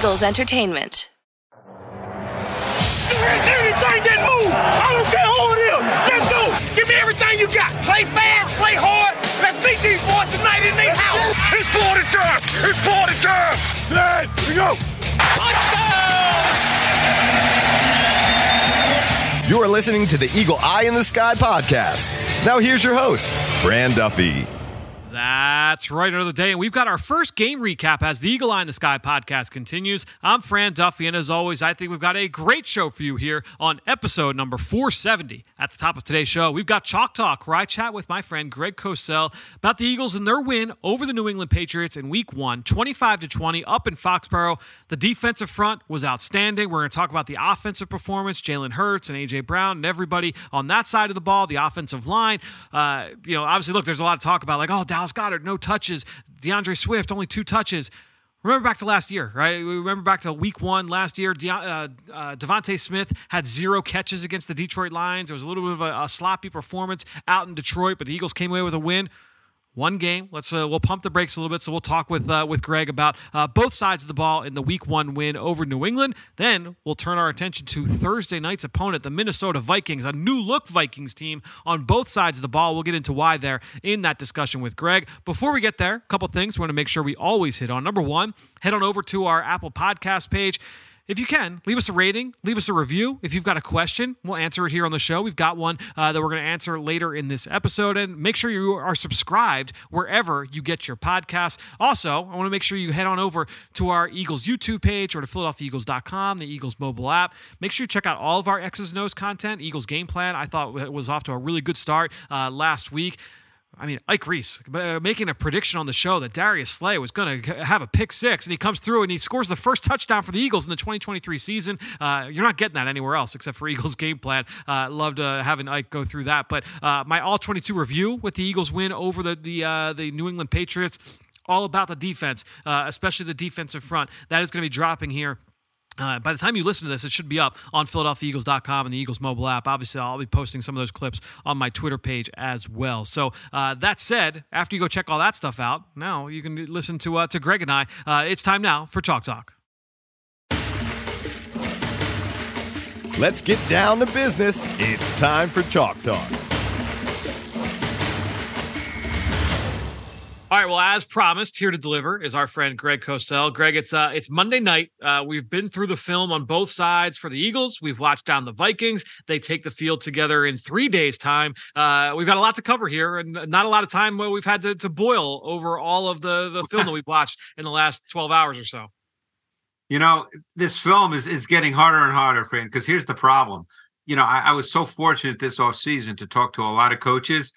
Eagles Entertainment. Anything that move, I don't care who it is. Let's go. Give me everything you got. Play fast, play hard. Let's meet these boys tonight in their house. It's party time. It's party time. Let we go. Touchdown. You are listening to the Eagle Eye in the Sky podcast. Now, here's your host, Fran Duffy. That's right, another day. And we've got our first game recap as the Eagle Eye in the Sky podcast continues. I'm Fran Duffy, and as always, I think we've got a great show for you here on episode number 470. At the top of today's show, we've got Chalk Talk, where I chat with my friend Greg Cosell about the Eagles and their win over the New England Patriots in week one, 25 to 20, up in Foxborough. The defensive front was outstanding. We're going to talk about the offensive performance, Jalen Hurts and A.J. Brown, and everybody on that side of the ball, the offensive line. Uh, you know, obviously, look, there's a lot of talk about, like, oh, Dallas Goedert, no touches. D'Andre Swift, only two touches. Remember back to last year, right? We remember back to week one last year. De- uh, uh, DeVonta Smith had zero catches against the Detroit Lions. It was a little bit of a, a sloppy performance out in Detroit, but the Eagles came away with a win one game. Let's uh, we'll pump the brakes a little bit. So we'll talk with uh, with Greg about uh, both sides of the ball in the Week One win over New England. Then we'll turn our attention to Thursday night's opponent, the Minnesota Vikings, a new look Vikings team on both sides of the ball. We'll get into why there in that discussion with Greg. Before we get there, a couple things we want to make sure we always hit on. Number one, head on over to our Apple Podcast page if you can, leave us a rating, leave us a review. If you've got a question, we'll answer it here on the show. We've got one uh, that we're going to answer later in this episode. And make sure you are subscribed wherever you get your podcasts. Also, I want to make sure you head on over to our Eagles YouTube page or to PhiladelphiaEagles.com, the Eagles mobile app. Make sure you check out all of our X's and O's content, Eagles game plan. I thought it was off to a really good start uh, last week. I mean, Ike Reese uh, making a prediction on the show that Darius Slay was going to have a pick six, and he comes through and he scores the first touchdown for the Eagles in the 2023 season. Uh, you're not getting that anywhere else except for Eagles game plan. Uh, loved having Ike go through that. But uh, my all 22 review with the Eagles win over the the uh, the New England Patriots, all about the defense, uh, especially the defensive front. That is going to be dropping here uh, by the time you listen to this, it should be up on PhiladelphiaEagles.com and the Eagles mobile app. Obviously, I'll be posting some of those clips on my Twitter page as well. So uh, that said, after you go check all that stuff out, now you can listen to uh, to Greg and I. Uh, it's time now for Chalk Talk. Let's get down to business. It's time for Chalk Talk. All right. Well, as promised, here to deliver is our friend Greg Cosell. Greg, it's uh, it's Monday night. Uh, we've been through the film on both sides for the Eagles. We've watched down the Vikings. They take the field together in three days' time. Uh, we've got a lot to cover here, and not a lot of time where we've had to, to boil over all of the the film that we've watched in the last twelve hours or so. You know, this film is is getting harder and harder, friend. Because here's the problem. You know, I, I was so fortunate this off season to talk to a lot of coaches,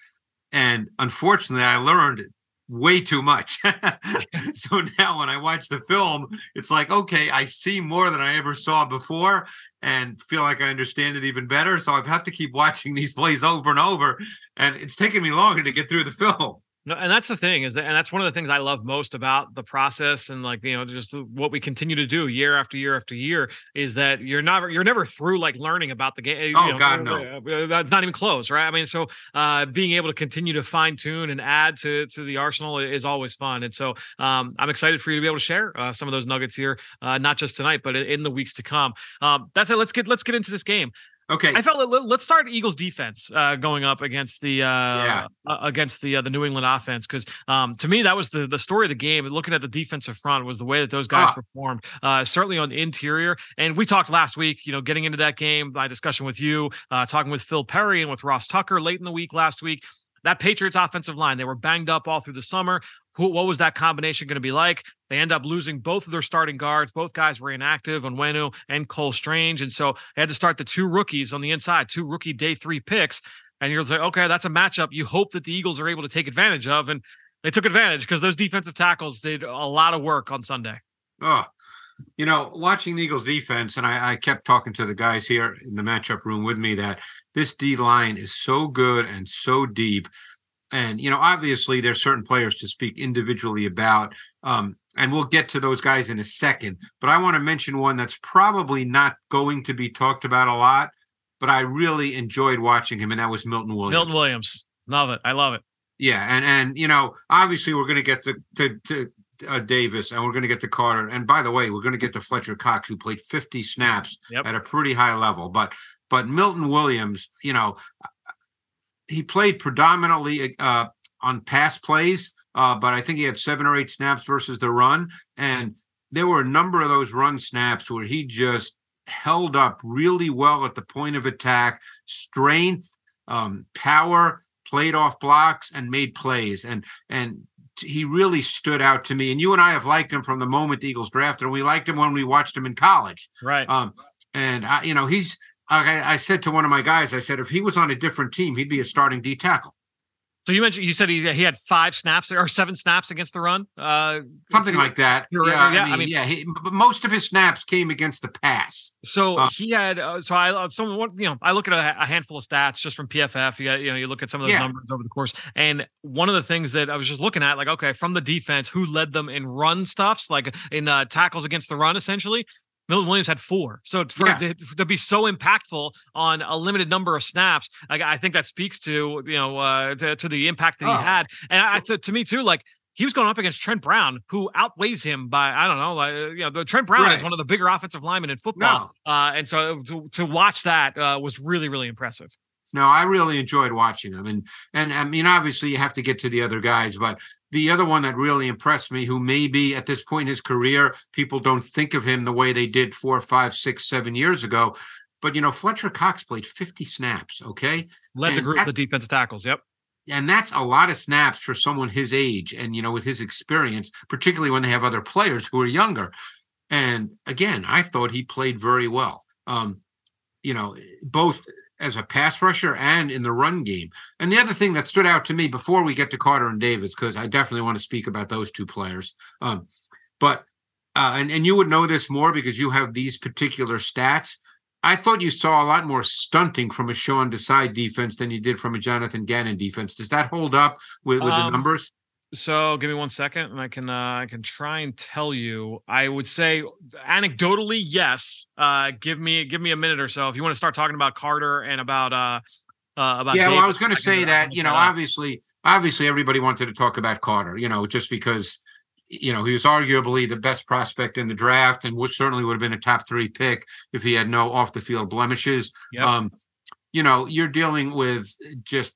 and unfortunately, I learned way too much. so now when I watch the film, it's like, okay, I see more than I ever saw before and feel like I understand it even better. So I have to keep watching these plays over and over. And it's taking me longer to get through the film. No, and that's the thing is that, and that's one of the things I love most about the process and like you know just what we continue to do year after year after year is that you're not you're never through like learning about the game. Oh you know, God, no, uh, that's not even close, right? I mean, so uh, being able to continue to fine tune and add to to the arsenal is always fun, and so um, I'm excited for you to be able to share uh, some of those nuggets here, uh, not just tonight, but in the weeks to come. Um, that's it. Let's get let's get into this game. Okay. I felt let's start Eagles defense uh, going up against the uh, yeah. uh, against the uh, the New England offense because um, to me that was the the story of the game. Looking at the defensive front was the way that those guys Ah. performed. Uh, certainly on the interior, and we talked last week. You know, getting into that game, my discussion with you, uh, talking with Phil Perry and with Ross Tucker late in the week last week. That Patriots offensive line, they were banged up all through the summer. Who, what was that combination going to be like? They end up losing both of their starting guards. Both guys were inactive, Onwenu and Cole Strange. And so they had to start the two rookies on the inside, two rookie day three picks. And you're like, okay, that's a matchup you hope that the Eagles are able to take advantage of. And they took advantage because those defensive tackles did a lot of work on Sunday. Oh, you know, watching the Eagles defense, and I, I kept talking to the guys here in the matchup room with me that this D line is so good and so deep. And, you know, obviously there's certain players to speak individually about. Um, and we'll get to those guys in a second. But I want to mention one that's probably not going to be talked about a lot, but I really enjoyed watching him, and that was Milton Williams. Milton Williams. Love it. I love it. Yeah, and and you know, obviously we're going to get to, to to uh, Davis and we're going to get to Carter. And by the way, we're going to get to Fletcher Cox, who played 50 snaps Yep. at a pretty high level. But but Milton Williams, you know, he played predominantly uh, on pass plays, uh, but I think he had seven or eight snaps versus the run. And there were a number of those run snaps where he just held up really well at the point of attack, strength, um, power, played off blocks, and made plays. And and he really stood out to me. And you and I have liked him from the moment the Eagles drafted him. We liked him when we watched him in college. Right. Um, and I, you know, he's. I, I said to one of my guys, I said, if he was on a different team, he'd be a starting D tackle, so you mentioned you said he he had five snaps or seven snaps against the run. Uh, something like that. Yeah, yeah, I mean, I mean- yeah. He, but most of his snaps came against the pass. So Uh, he had uh, so I uh, some you know I look at a, a handful of stats just from PFF. You, got, you know you look at some of those Yeah. numbers over the course, and one of the things that I was just looking at, like okay, from the defense, who led them in run stuffs, like in uh, tackles against the run, essentially. Milton Williams had four, so for Yeah. to, to be so impactful on a limited number of snaps, I, I think that speaks to you know uh, to, to the impact that he Oh. had, and I, to, to me too, like he was going up against Trent Brown, who outweighs him by I don't know, like you know, the Trent Brown is one of the bigger offensive linemen in football. No, Uh, and so to, to watch that uh, was really, really impressive. no, I really enjoyed watching him, and and I mean, obviously, you have to get to the other guys, but the other one that really impressed me, who maybe at this point in his career, people don't think of him the way they did four, five, six, seven years ago. But you know, Fletcher Cox played 50 snaps. Okay. Led the group, that- the defensive tackles. Yep. and that's a lot of snaps for someone his age and you know with his experience particularly when they have other players who are younger and again i thought he played very well um you know both as a pass rusher and in the run game and the other thing that stood out to me before we get to carter and davis because i definitely want to speak about those two players um but uh and, and you would know this more because you have these particular stats I thought you saw a lot more stunting from a Sean Desai defense than you did from a Jonathan Gannon defense. Does that hold up with, with the Um, numbers? So give me one second, and I can uh, I can try and tell you. I would say anecdotally, yes. Uh, give me give me a minute or so if you want to start talking about Carter and about uh, uh about. Yeah, well, I was going to say that you know, up. obviously, obviously, everybody wanted to talk about Carter. You know, just because you know he was arguably the best prospect in the draft, and would certainly would have been a top three pick if he had no off the field blemishes. Yep. Um, you know, you're dealing with just.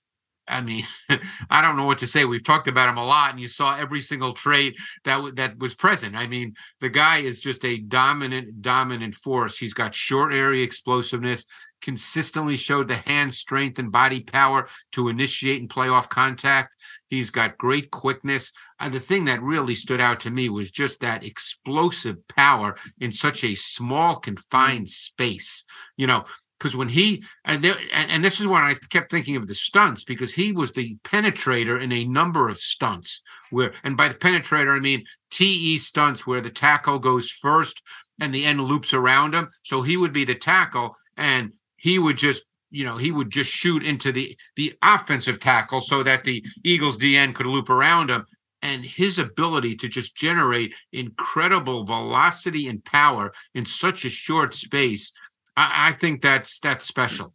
I mean, I don't know what to say. We've talked about him a lot, and you saw every single trait that w- that was present. I mean, the guy is just a dominant, dominant force. He's got short area explosiveness, consistently showed the hand strength and body power to initiate and play off contact. He's got great quickness. Uh, the thing that really stood out to me was just that explosive power in such a small, confined space. You know, because when he and there and, and this is when I kept thinking of the stunts because he was the penetrator in a number of stunts where and by the penetrator I mean TE stunts where the tackle goes first and the end loops around him. So he would be the tackle and he would just you know he would just shoot into the the offensive tackle so that the Eagles DN could loop around him and his ability to just generate incredible velocity and power in such a short space I, I think that's that's special.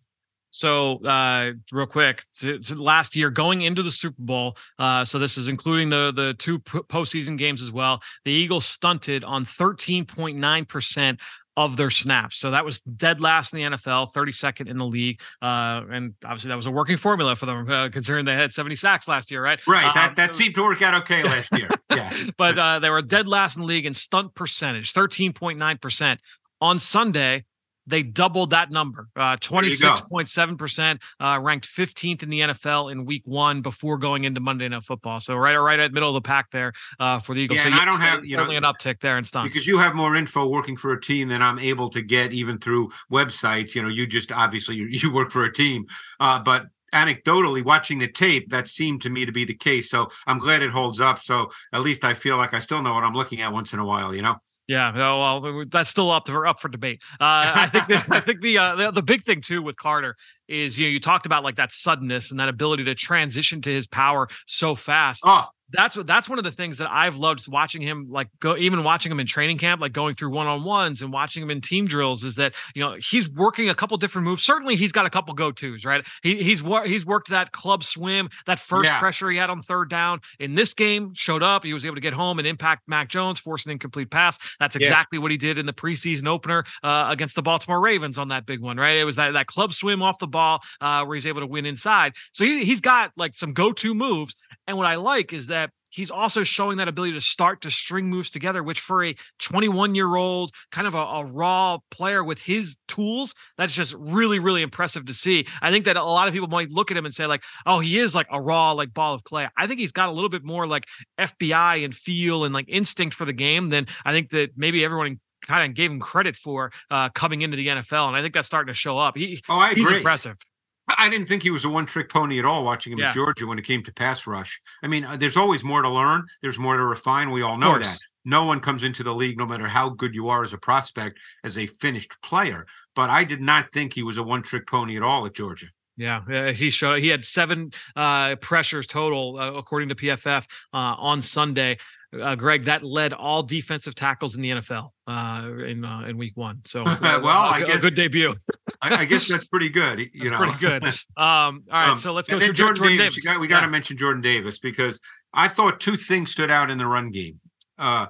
So, uh, real quick, to, to last year going into the Super Bowl, uh, so this is including the the two postseason games as well. The Eagles stunted on 13.9 percent of their snaps. So that was dead last in the NFL, 32nd in the league, uh, and obviously that was a working formula for them, uh, considering they had 70 sacks last year, right? Right. That Um, that seemed to work out okay last year. Yeah. but uh, they were dead last in the league in stunt percentage, 13.9%. On Sunday, they doubled that number, uh, There you go. 26.7%, uh, ranked 15th in the NFL in week one before going into Monday Night Football. So right, right at middle of the pack there uh, for the Eagles. Yeah, so and I don't have, you know, an uptick there in stunts. because you have more info working for a team than I'm able to get even through websites. You know, you just obviously you, you work for a team, uh, but anecdotally watching the tape that seemed to me to be the case so i'm glad it holds up so at least i feel like i still know what i'm looking at once in a while you know Yeah, well, that's still up to up for debate. Uh, I think that, I think the, uh, the the big thing too with Carter is you know you talked about like that suddenness and that ability to transition to his power so fast. oh that's what that's one of the things that I've loved watching him like go even watching him in training camp, like going through one on ones and watching him in team drills, is that you know he's working a couple different moves. Certainly, he's got a couple go tos, right? He, he's he's worked that club swim, that first yeah. pressure he had on third down in this game showed up. He was able to get home and impact Mac Jones, force an incomplete pass. That's exactly yeah. what he did in the preseason opener uh, against the Baltimore Ravens on that big one, right? It was that that club swim off the ball uh, where he's able to win inside. So he, he's got like some go to moves. And what I like is that he's also showing that ability to start to string moves together, which for a 21 year old, kind of a, a, raw player with his tools, that's just really, really impressive to see. I think that a lot of people might look at him and say, like, oh, he is like a raw, like ball of clay. I think he's got a little bit more like FBI and feel and like instinct for the game than I think that maybe everyone kind of gave him credit for uh, coming into the NFL. And I think that's starting to show up. He, oh, I agree. He's impressive. I didn't think he was a one trick pony at all watching him yeah. at Georgia when it came to pass rush. I mean, uh, there's always more to learn, there's more to refine. We all know that. No one comes into the league, no matter how good you are as a prospect, as a finished player. But I did not think he was a one trick pony at all at Georgia. Yeah, he showed he had seven uh, pressures total uh, according to PFF uh, on Sunday uh, Greg, that led all defensive tackles in the NFL uh, in uh, in week one. So, uh, well, I a, guess a good debut. I, I, guess that's pretty good. You that's know, pretty good. Um, all right, um, so let's go through Jordan, Jordan Davis. Davis. Got, we got to mention Jordan Davis because I thought two things stood out in the run game. Uh,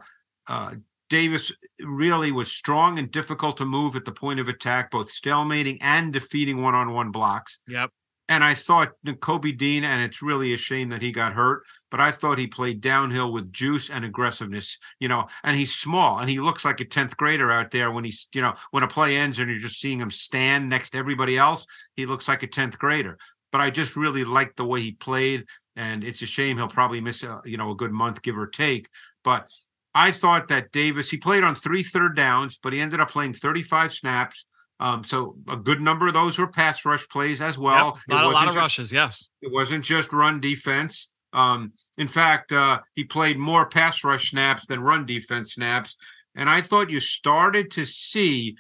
uh, Davis really was strong and difficult to move at the point of attack, both stalemating and defeating one-on-one blocks. Yep. And I thought Kobe Dean, and it's really a shame that he got hurt, but I thought he played downhill with juice and aggressiveness, you know, and he's small and he looks like a 10th grader out there when he's, you know, when a play ends and you're just seeing him stand next to everybody else, he looks like a 10th grader. But I just really liked the way he played. And it's a shame he'll probably miss, a, you know, a good month, give or take. But I thought that Davis, he played on three third downs, but he ended up playing 35 snaps um, so a good number of those were pass rush plays as well. Yep, a lot of just, rushes, yes. It wasn't just run defense. Um, in fact, uh, he played more pass rush snaps than run defense snaps. And I thought you started to see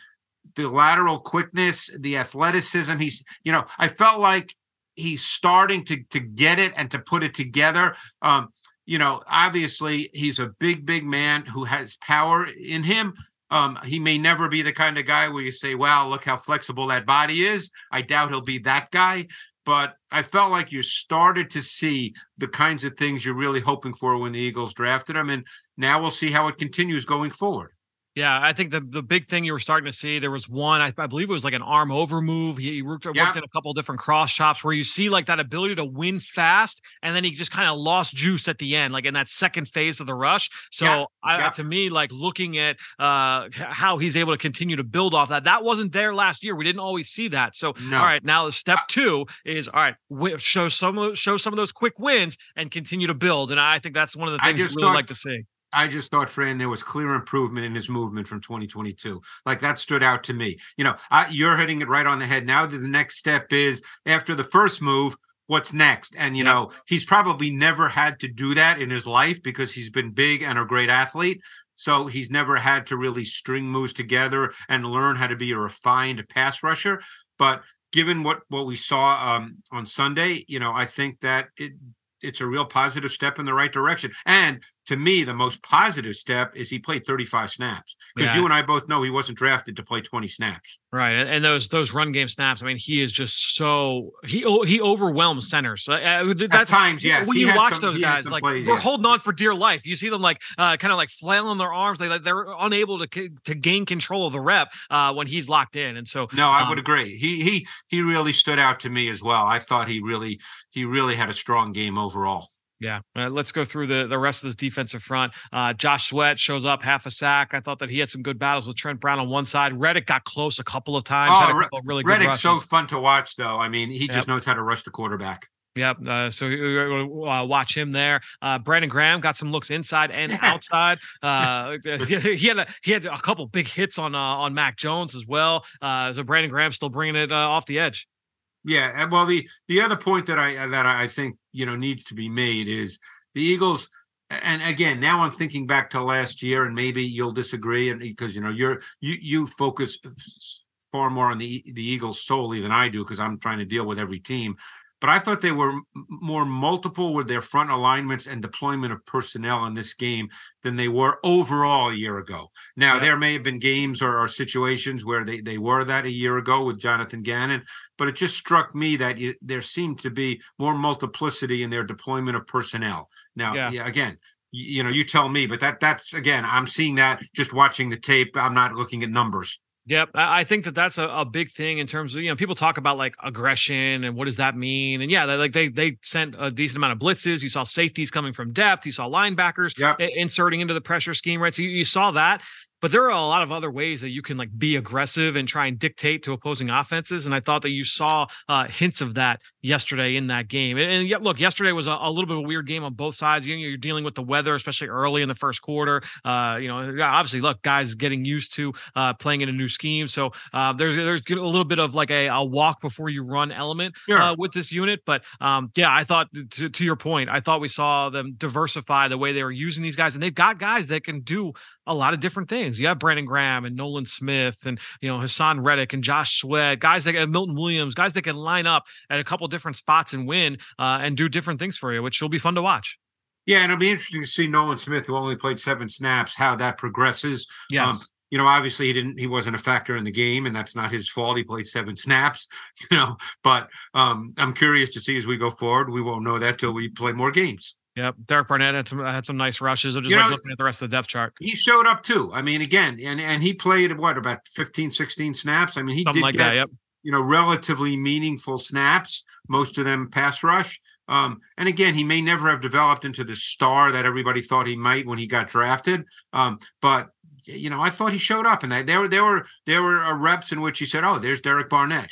the lateral quickness, the athleticism. He's, you know, I felt like he's starting to to get it and to put it together. Um, you know, obviously he's a big, big man who has power in him, um, he may never be the kind of guy where you say, wow, look how flexible that body is. I doubt he'll be that guy. But I felt like you started to see the kinds of things you're really hoping for when the Eagles drafted him. And now we'll see how it continues going forward. Yeah, I think the the big thing you were starting to see there was one I, I believe it was like an arm over move. He, he worked, yeah. worked in a couple different cross chops where you see like that ability to win fast, and then he just kind of lost juice at the end, like in that second phase of the rush. So yeah. I, yeah. to me, like looking at uh how he's able to continue to build off that, that wasn't there last year. We didn't always see that. So no. all right, now the step uh two is all right, show some of show some of those quick wins and continue to build. And I think that's one of the things we really thought, like to see. I just thought, Fran, there was clear improvement in his movement from 2022. Like that stood out to me. You know, I, you're hitting it right on the head. Now the next step is after the first move, what's next? And, you know, he's probably never had to do that in his life because he's been big and a great athlete. So he's never had to really string moves together and learn how to be a refined pass rusher. But given what what we saw um, on Sunday, you know, I think that it it's a real positive step in the right direction. And to me, the most positive step is he played 35 snaps because yeah. you and I both know he wasn't drafted to play 20 snaps. Right, and those those run game snaps. I mean, he is just so he he overwhelms centers. Uh, that's At times, yes. When he you watch some, those guys, like plays, we're holding on for dear life. You see them like uh, kind of like flailing their arms. They like they're unable to to gain control of the rep uh, when he's locked in. And so, no, I um, would agree. He he he really stood out to me as well. I thought he really he really had a strong game overall. Yeah, uh, let's go through the, the rest of this defensive front. Uh, Josh Sweat shows up half a sack. I thought that he had some good battles with Trent Brown on one side. Reddick got close a couple of times. Oh, couple of really Reddick's so fun to watch, though. I mean, he yep. just knows how to rush the quarterback. Yep. Uh, so uh, watch him there. Uh, Brandon Graham got some looks inside and outside. Uh, he had a, he had a couple big hits on uh, on Mac Jones as well. Uh, so Brandon Graham still bringing it off the edge. Yeah, well, the the other point that I that I think you know needs to be made is the Eagles. And again, now I'm thinking back to last year, and maybe you'll disagree, and because you know you're you you focus far more on the the Eagles solely than I do because I'm trying to deal with every team. But I thought they were more multiple with their front alignments and deployment of personnel in this game than they were overall a year ago. Now, Yeah. there may have been games or, or situations where they, they were that a year ago with Jonathan Gannon, but it just struck me that you, there seemed to be more multiplicity in their deployment of personnel. Now, Yeah. yeah, again, you, you know, you tell me, but that that's again, I'm seeing that just watching the tape. I'm not looking at numbers. Yep, I think that that's a, a big thing in terms of you know people talk about like aggression and what does that mean? And yeah they, like they they sent a decent amount of blitzes. You saw safeties coming from depth. You saw linebackers Yep. inserting into the pressure scheme right? So you, you saw that. But there are a lot of other ways that you can like be aggressive and try and dictate to opposing offenses. And I thought that you saw uh, hints of that yesterday in that game and, yet look yesterday was a, a little bit of a weird game on both sides you know, you're dealing with the weather especially early in the first quarter uh, you know obviously look guys getting used to uh, playing in a new scheme. So uh, there's there's a little bit of like a, a walk before you run element Sure. uh, with this unit. But um, yeah, I thought to, to your point, I thought we saw them diversify the way they were using these guys, and they've got guys that can do a lot of different things. You have Brandon Graham and Nolan Smith, and you know Haason Reddick and Josh Sweat, guys that Milton Williams, guys that can line up at a couple different spots and win uh, and do different things for you, which will be fun to watch. Yeah, and it'll be interesting to see Nolan Smith, who only played seven snaps, how that progresses. Yes. Um, you know, obviously he didn't he wasn't a factor in the game, and that's not his fault. He played seven snaps, you know. But um, I'm curious to see as we go forward. We won't know that till we play more games. Yep, Derek Barnett had some had some nice rushes. I'm just You like know- looking at the rest of the depth chart. He showed up too. I mean, again, and and he played what about 15, 16 snaps. I mean, he Something did like get, that. Yep. You know, relatively meaningful snaps, most of them pass rush. Um, and again, he may never have developed into the star that everybody thought he might when he got drafted. Um, but you know, I thought he showed up, and that there were there were there were uh, reps in which he said, "Oh, there's Derek Barnett."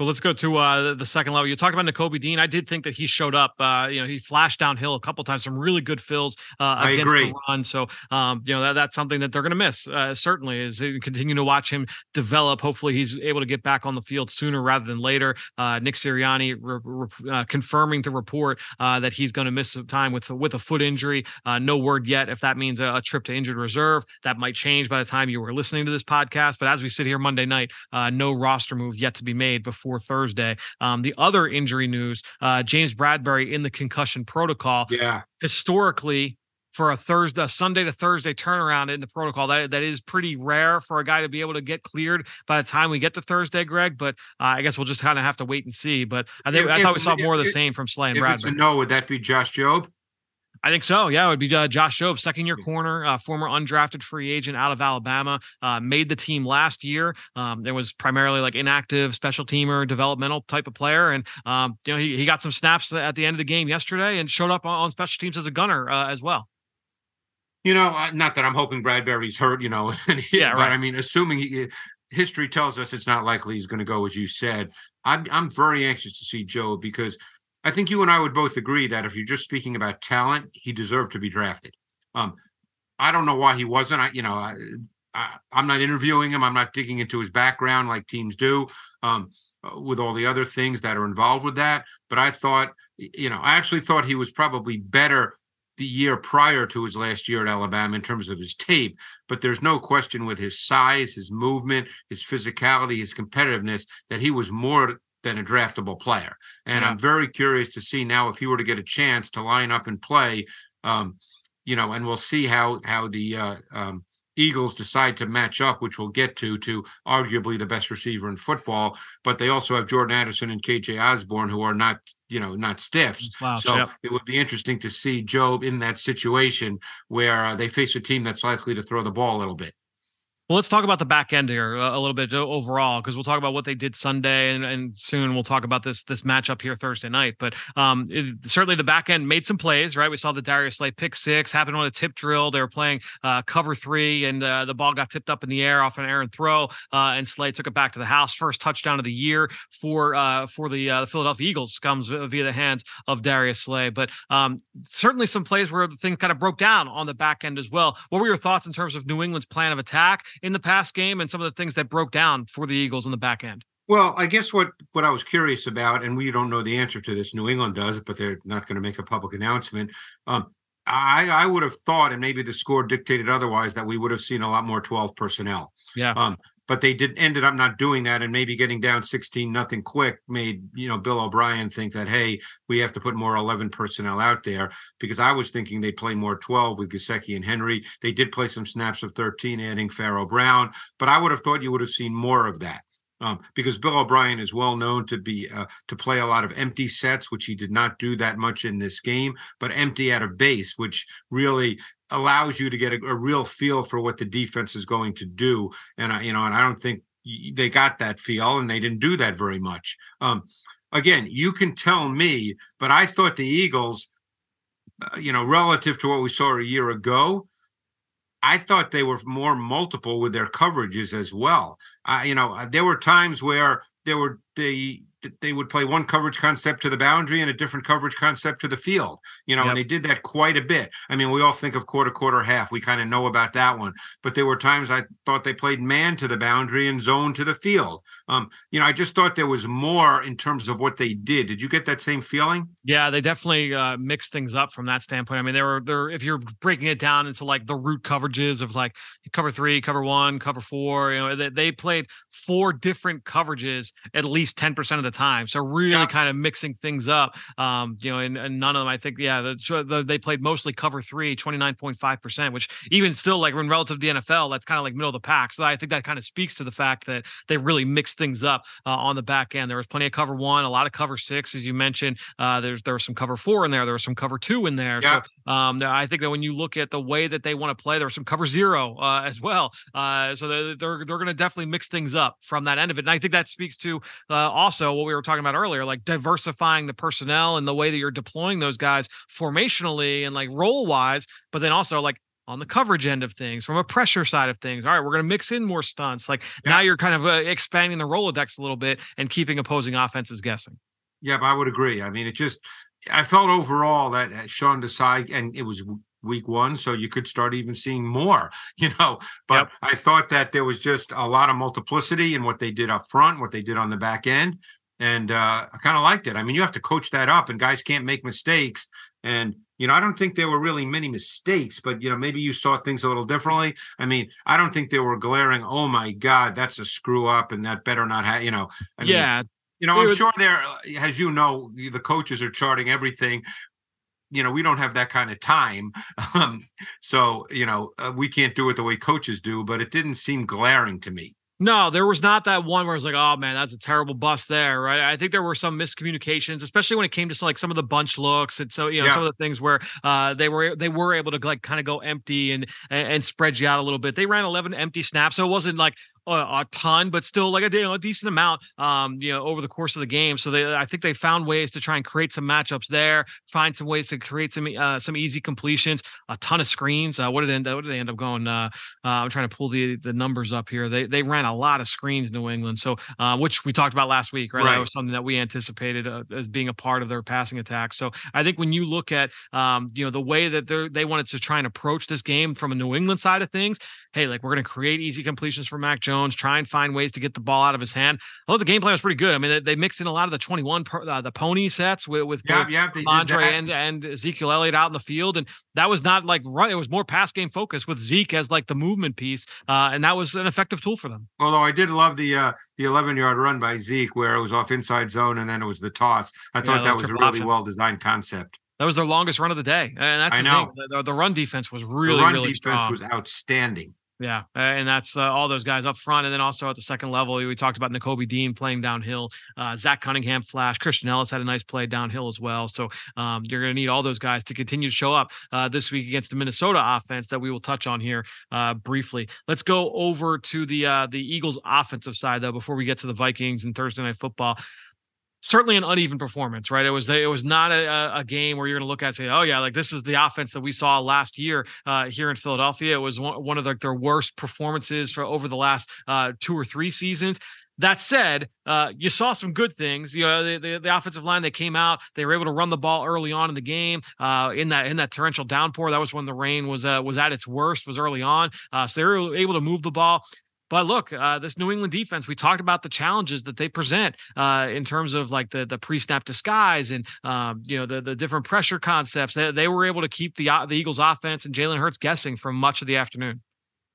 Well, let's go to uh, the- second level. You talked about Nakobe Dean. I did think that he showed up. Uh, you know, he flashed downhill a couple times. Some really good fills uh, against agree. the run. So, um, you know, that, that's something that they're going to miss. Uh, certainly, is continue to watch him develop. Hopefully, he's able to get back on the field sooner rather than later. Uh, Nick Sirianni re- re- uh, confirming the report uh, that he's going to miss some time with with a foot injury. Uh, no word yet if that means a, a trip to injured reserve. That might change by the time you were listening to this podcast. But as we sit here Monday night, uh, no roster move yet to be made before Thursday. Um, the other injury news: uh, James Bradberry in the concussion protocol. Yeah, Historically, for a Thursday, a Sunday to Thursday turnaround in the protocol, that that is pretty rare for a guy to be able to get cleared by the time we get to Thursday, Greg. But uh, I guess we'll just kind of have to wait and see. But I think If- I thought we if- saw more of the if- same from Slay and if Bradberry. no, would that be Josh Jobe? I think so. Yeah, it would be uh, Josh Jobe, second year corner, uh, former undrafted free agent out of Alabama. Uh, made the team last year. Um, it was primarily like inactive special teamer, developmental type of player, and um, you know he, he got some snaps at the end of the game yesterday and showed up on, on special teams as a gunner uh, as well. You know, not that I'm hoping Bradberry's hurt. You know, Yeah, but right. I mean, assuming he, history tells us it's not likely he's going to go as you said. I'm I'm very anxious to see Joe because I think you and I would both agree that if you're just speaking about talent, he deserved to be drafted. Um, I don't know why he wasn't. I, you know, I, I, I'm not interviewing him. I'm not digging into his background like teams do, um, with all the other things that are involved with that. But I thought, you know, I actually thought he was probably better the year prior to his last year at Alabama in terms of his tape. But there's no question with his size, his movement, his physicality, his competitiveness that he was more than a draftable player. And Yeah. I'm very curious to see now if he were to get a chance to line up and play. Um, you know, and we'll see how how the uh, um, Eagles decide to match up, which we'll get to, to arguably the best receiver in football. But they also have Jordan Addison and KJ Osborn, who are not, you know, not stiffs. Wow. So yep. it would be interesting to see Jobe in that situation where uh, they face a team that's likely to throw the ball a little bit. Well, let's talk about the back end here uh, a little bit overall, because we'll talk about what they did Sunday, and, and soon we'll talk about this this matchup here Thursday night. But um, it, certainly the back end made some plays, right? We saw the Darius Slay pick six happened on a tip drill. They were playing uh, cover three, and uh, the ball got tipped up in the air off an errant throw, uh, and Slay took it back to the house. First touchdown of the year for uh, for the uh, Philadelphia Eagles comes via the hands of Darius Slay. But um, certainly some plays where the kind of broke down on the back end as well. What were your thoughts in terms of New England's plan of attack in the past game and some of the things that broke down for the Eagles in the back end? Well, I guess what what I was curious about, and we don't know the answer to this. New England does, but they're not going to make a public announcement. Um, I I would have thought, and maybe the score dictated otherwise, that we would have seen a lot more twelve personnel. Yeah. Um, but they did ended up not doing that and maybe getting down 16 nothing quick made you know Bill O'Brien think that hey we have to put more 11 personnel out there because I was thinking they'd play more 12 with Gesicki and Henry. They did play some snaps of 13 adding Pharaoh Brown but I would have thought you would have seen more of that. Um, because Bill O'Brien is well known to be uh, to play a lot of empty sets, which he did not do that much in this game, but empty out of base, which really allows you to get a, a real feel for what the defense is going to do. And I, you know, and I don't think they got that feel, and they didn't do that very much. Um, again, you can tell me, but I thought the Eagles, uh, you know, relative to what we saw a year ago, I thought they were more multiple with their coverages as well. You know, uh, there were times where there were the they would play one coverage concept to the boundary and a different coverage concept to the field. You know, yep. and they did that quite a bit. I mean, we all think of quarter, quarter, half. We kind of know about that one. But there were times I thought they played man to the boundary and zone to the field. Um, you know, I just thought there was more in terms of what they did. Did you get that same feeling? Yeah, they definitely uh, mixed things up from that standpoint. I mean, they were there. If you're breaking it down into like the root coverages of like cover three, cover one, cover four, you know, they, they played four different coverages at least ten percent of the time. So really yeah. kind of mixing things up. Um, you know, and, and, none of them, I think, yeah, the, the, they played mostly cover three, 29.5%, which even still, like when relative to the NFL, that's kind of like middle of the pack. So I think that kind of speaks to the fact that they really mixed things up uh, on the back end. There was plenty of cover one, a lot of cover six, as you mentioned. Uh, there's there was some cover four in there. There was some cover two in there. Yeah. So um, I think that when you look at the way that they want to play, there's some cover zero uh, as well. Uh, so they're they're, they're going to definitely mix things up from that end of it. And I think that speaks to uh, also what we were talking about earlier, like diversifying the personnel and the way that you're deploying those guys formationally and like role wise, but then also like on the coverage end of things, from a pressure side of things. All right, we're going to mix in more stunts. Like yeah. now you're kind of uh, expanding the Rolodex a little bit and keeping opposing offenses guessing. Yeah, but I would agree. I mean, it just, I felt overall that uh, Sean Desai, and it was week one, so you could start even seeing more, you know. But yep. I thought that there was just a lot of multiplicity in what they did up front, what they did on the back end and uh, I kind of liked it. I mean, you have to coach that up, and guys can't make mistakes. And you know, I don't think there were really many mistakes, but you know, maybe you saw things a little differently. I mean, I don't think there were glaring. Oh my God, that's a screw up, and that better not have. You know, I yeah. Mean, you know, I'm was- sure there, as you know, the coaches are charting everything you know we don't have that kind of time um, so you know uh, we can't do it the way coaches do but it didn't seem glaring to me no, there was not that one where it's like, oh man, that's a terrible bust there, right? I think there were some miscommunications, especially when it came to some, like some of the bunch looks and so you know yeah. some of the things where uh, they were they were able to like kind of go empty and and spread you out a little bit. They ran eleven empty snaps, so it wasn't like a, a ton, but still like a, you know, a decent amount, um, you know, over the course of the game. So they, I think they found ways to try and create some matchups there, find some ways to create some uh, some easy completions, a ton of screens. Uh, what did they end, what did they end up going? Uh, uh, I'm trying to pull the the numbers up here. They they ran a lot of screens, New England. So uh, which we talked about last week, right? right. That was something that we anticipated uh, as being a part of their passing attack. So I think when you look at um, you know the way that they they wanted to try and approach this game from a New England side of things, hey, like we're going to create easy completions for Mac Jones, try and find ways to get the ball out of his hand. I thought the game plan was pretty good. I mean, they, they mixed in a lot of the 21, uh, the pony sets with, with Andre and, and Ezekiel Elliott out in the field. And that was not like run. It was more pass game focus with Zeke as like the movement piece. Uh, and that was an effective tool for them. Although I did love the, uh, the 11 yard run by Zeke where it was off inside zone and then it was the toss. I thought yeah, that was a really well designed concept. That was their longest run of the day, and that's I know. The, the, run defense was really, the run really defense strong. was outstanding. Yeah, and that's uh, all those guys up front, and then also at the second level, we talked about Nakobe Dean playing downhill. Uh, Zach Cunningham flash. Christian Ellis had a nice play downhill as well. So um, you're going to need all those guys to continue to show up uh, this week against the Minnesota offense that we will touch on here uh, briefly. Let's go over to the uh, the Eagles offensive side though before we get to the Vikings and Thursday night football certainly an uneven performance, right? It was it was not a, a game where you're going to look at say, oh yeah, like this is the offense that we saw last year uh, here in Philadelphia. It was one, one of the, their worst performances for over the last uh, two or three seasons. That said, uh, you saw some good things. You know, the, the, the, offensive line they came out, they were able to run the ball early on in the game. Uh, in that in that torrential downpour, that was when the rain was uh, was at its worst, was early on. Uh, so they were able to move the ball. But look, uh, this New England defense, we talked about the challenges that they present uh, in terms of like the the pre-snap disguise and um, you know the the different pressure concepts. They, they were able to keep the the Eagles offense and Jalen Hurts guessing for much of the afternoon.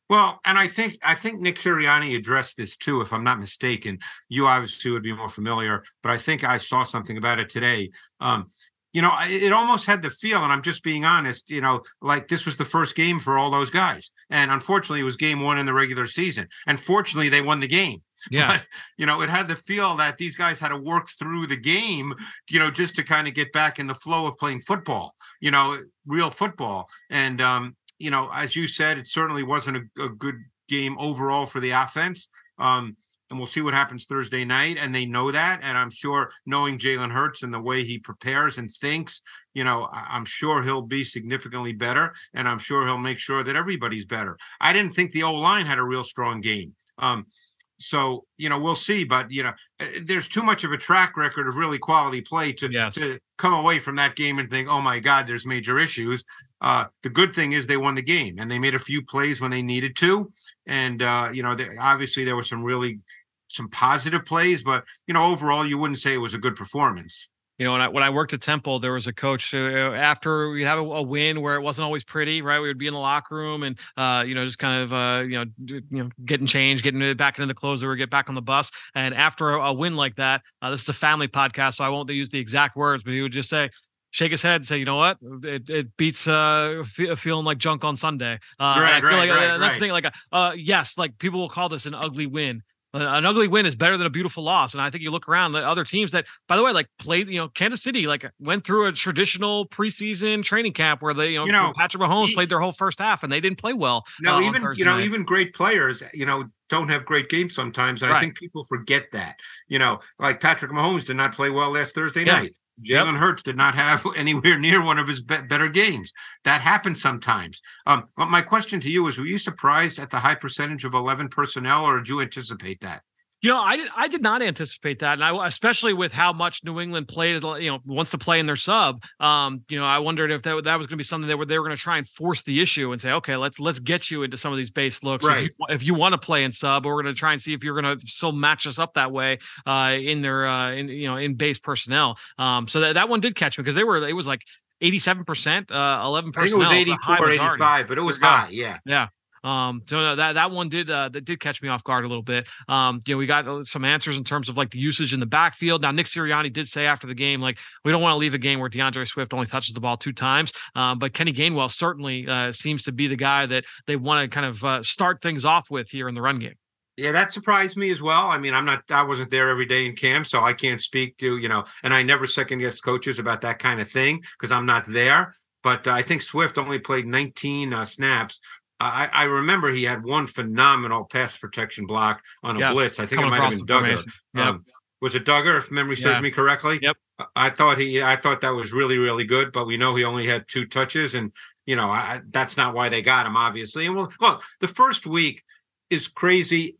Well, and I think I think Nick Sirianni addressed this too, if I'm not mistaken. You obviously would be more familiar, but I think I saw something about it today. Um, you know, it almost had the feel, and I'm just being honest, you know, like this was the first game for all those guys. And unfortunately, it was game one in the regular season. And fortunately, they won the game. Yeah. But, you know, it had the feel that these guys had to work through the game, you know, just to kind of get back in the flow of playing football, you know, real football. And, um, you know, as you said, it certainly wasn't a, a good game overall for the offense. Um, and we'll see what happens Thursday night. And they know that. And I'm sure knowing Jalen Hurts and the way he prepares and thinks, you know, I- am sure he'll be significantly better. And I'm sure he'll make sure that everybody's better. I didn't think the O-line had a real strong game. Um, so you know we'll see but you know eh, there's too much of a track record of really quality play to, yes. to come away from that game and think oh my god there's major issues. Uh, the good thing is they won the game and they made a few plays when they needed to. And uh, you know they, obviously there were some really some positive plays but you know overall you wouldn't say it was a good performance you know, when I when I worked at Temple, there was a coach who, uh, after we'd have a, a, win where it wasn't always pretty, right? We would be in the locker room and uh, you know, just kind of uh, you know, you know, getting changed, getting back into the clothes, or get back on the bus. And after a, a win like that, uh, this is a family podcast, so I won't use the exact words, but he would just say, shake his head and say, you know what, it, it beats uh, f- feeling like junk on Sunday. Uh, right, I feel right, like right, uh, that's the thing. Like, uh, yes, like people will call this an ugly win, an ugly win is better than a beautiful loss. And I think you look around the other teams that, by the way, like played, you know, Kansas City, like went through a traditional preseason training camp where they, you know, you know Patrick Mahomes he, played their whole first half and they didn't play well. No, uh, even, you know, night. even great players, you know, don't have great games sometimes. And right. I think people forget that, you know, like Patrick Mahomes did not play well last Thursday yeah. night. Jalen yep. Hurts did not have anywhere near one of his be- better games. That happens sometimes. Um, but my question to you is: Were you surprised at the high percentage of eleven personnel, or did you anticipate that? You know, I did. I did not anticipate that, and I especially with how much New England played. You know, wants to play in their sub. Um, you know, I wondered if that, that was going to be something that were they were going to try and force the issue and say, okay, let's let's get you into some of these base looks. Right. If you, if you want to play in sub, we're going to try and see if you're going to still match us up that way uh, in their uh, in you know in base personnel. Um, so that that one did catch me because they were it was like 87%, uh, 11 personnel. I think it was 84, 85, but it was high. Yeah. Yeah. Um, so that that one did uh, that did catch me off guard a little bit. Um, you know, we got uh, some answers in terms of like the usage in the backfield. Now, Nick Sirianni did say after the game, like we don't want to leave a game where D'Andre Swift only touches the ball two times. Um, but Kenny Gainwell certainly uh, seems to be the guy that they want to kind of uh, start things off with here in the run game. Yeah, that surprised me as well. I mean, I'm not, I wasn't there every day in camp, so I can't speak to, you know, and I never second guess coaches about that kind of thing because I'm not there. But uh, I think Swift only played 19 uh, snaps I, I, remember he had one phenomenal pass protection block on a yes, blitz. I think it might have been Dugger. Yep. Um, was it Dugger, if memory serves yeah. me correctly? Yep. I thought he, I thought that was really, really good, but we know he only had two touches, and you know I, that's not why they got him, obviously. And well, look, the first week is crazy,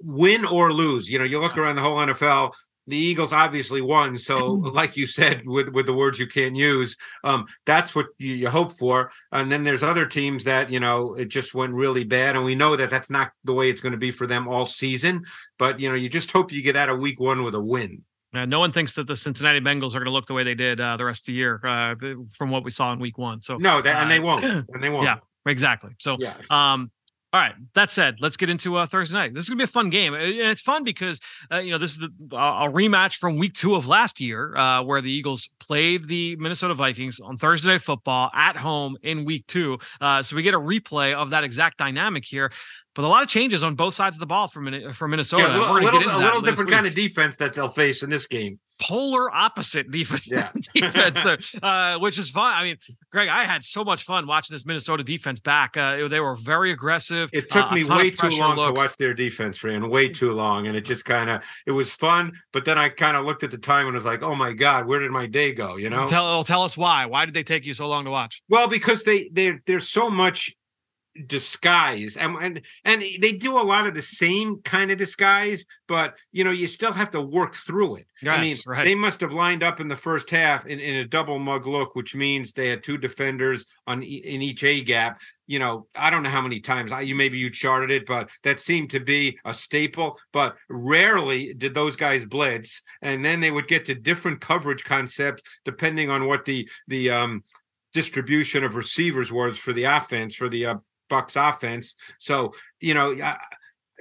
win or lose. You know, you look yes. around the whole NFL the Eagles obviously won. So, like you said, with with the words you can't use, um, that's what you, you, hope for. And then there's other teams that you know it just went really bad, and we know that that's not the way it's going to be for them all season. But you know, you just hope you get out of Week One with a win. Uh, no one thinks that the Cincinnati Bengals are going to look the way they did uh, the rest of the year uh, from what we saw in Week One. So no, that and they won't, and they won't. Yeah, exactly. So yeah. um, all right. That said, let's get into uh, Thursday night. This is gonna be a fun game, and it's fun because uh, you know this is the, a rematch from Week Two of last year, uh, where the Eagles played the Minnesota Vikings on Thursday Night Football at home in Week Two. Uh, so we get a replay of that exact dynamic here but a lot of changes on both sides of the ball for, for Minnesota. Yeah, a little, a little, a little different kind of defense that they'll face in this game. Polar opposite defense, yeah. defense uh, which is fun. I mean, Greg, I had so much fun watching this Minnesota defense back. Uh, they were very aggressive. It took uh, me way too long looks. to watch their defense, ran way too long, and it just kind of it was fun. But then I kind of looked at the time and was like, "Oh my god, where did my day go?" You know. Tell tell us why. Why did they take you so long to watch? Well, because they they there's so much disguise and, and and they do a lot of the same kind of disguise but you know you still have to work through it yes, i mean right. they must have lined up in the first half in, in a double mug look which means they had two defenders on in each a gap you know i don't know how many times I, you maybe you charted it but that seemed to be a staple but rarely did those guys blitz and then they would get to different coverage concepts depending on what the the um distribution of receivers was for the offense for the uh, Bucks offense. So you know, I,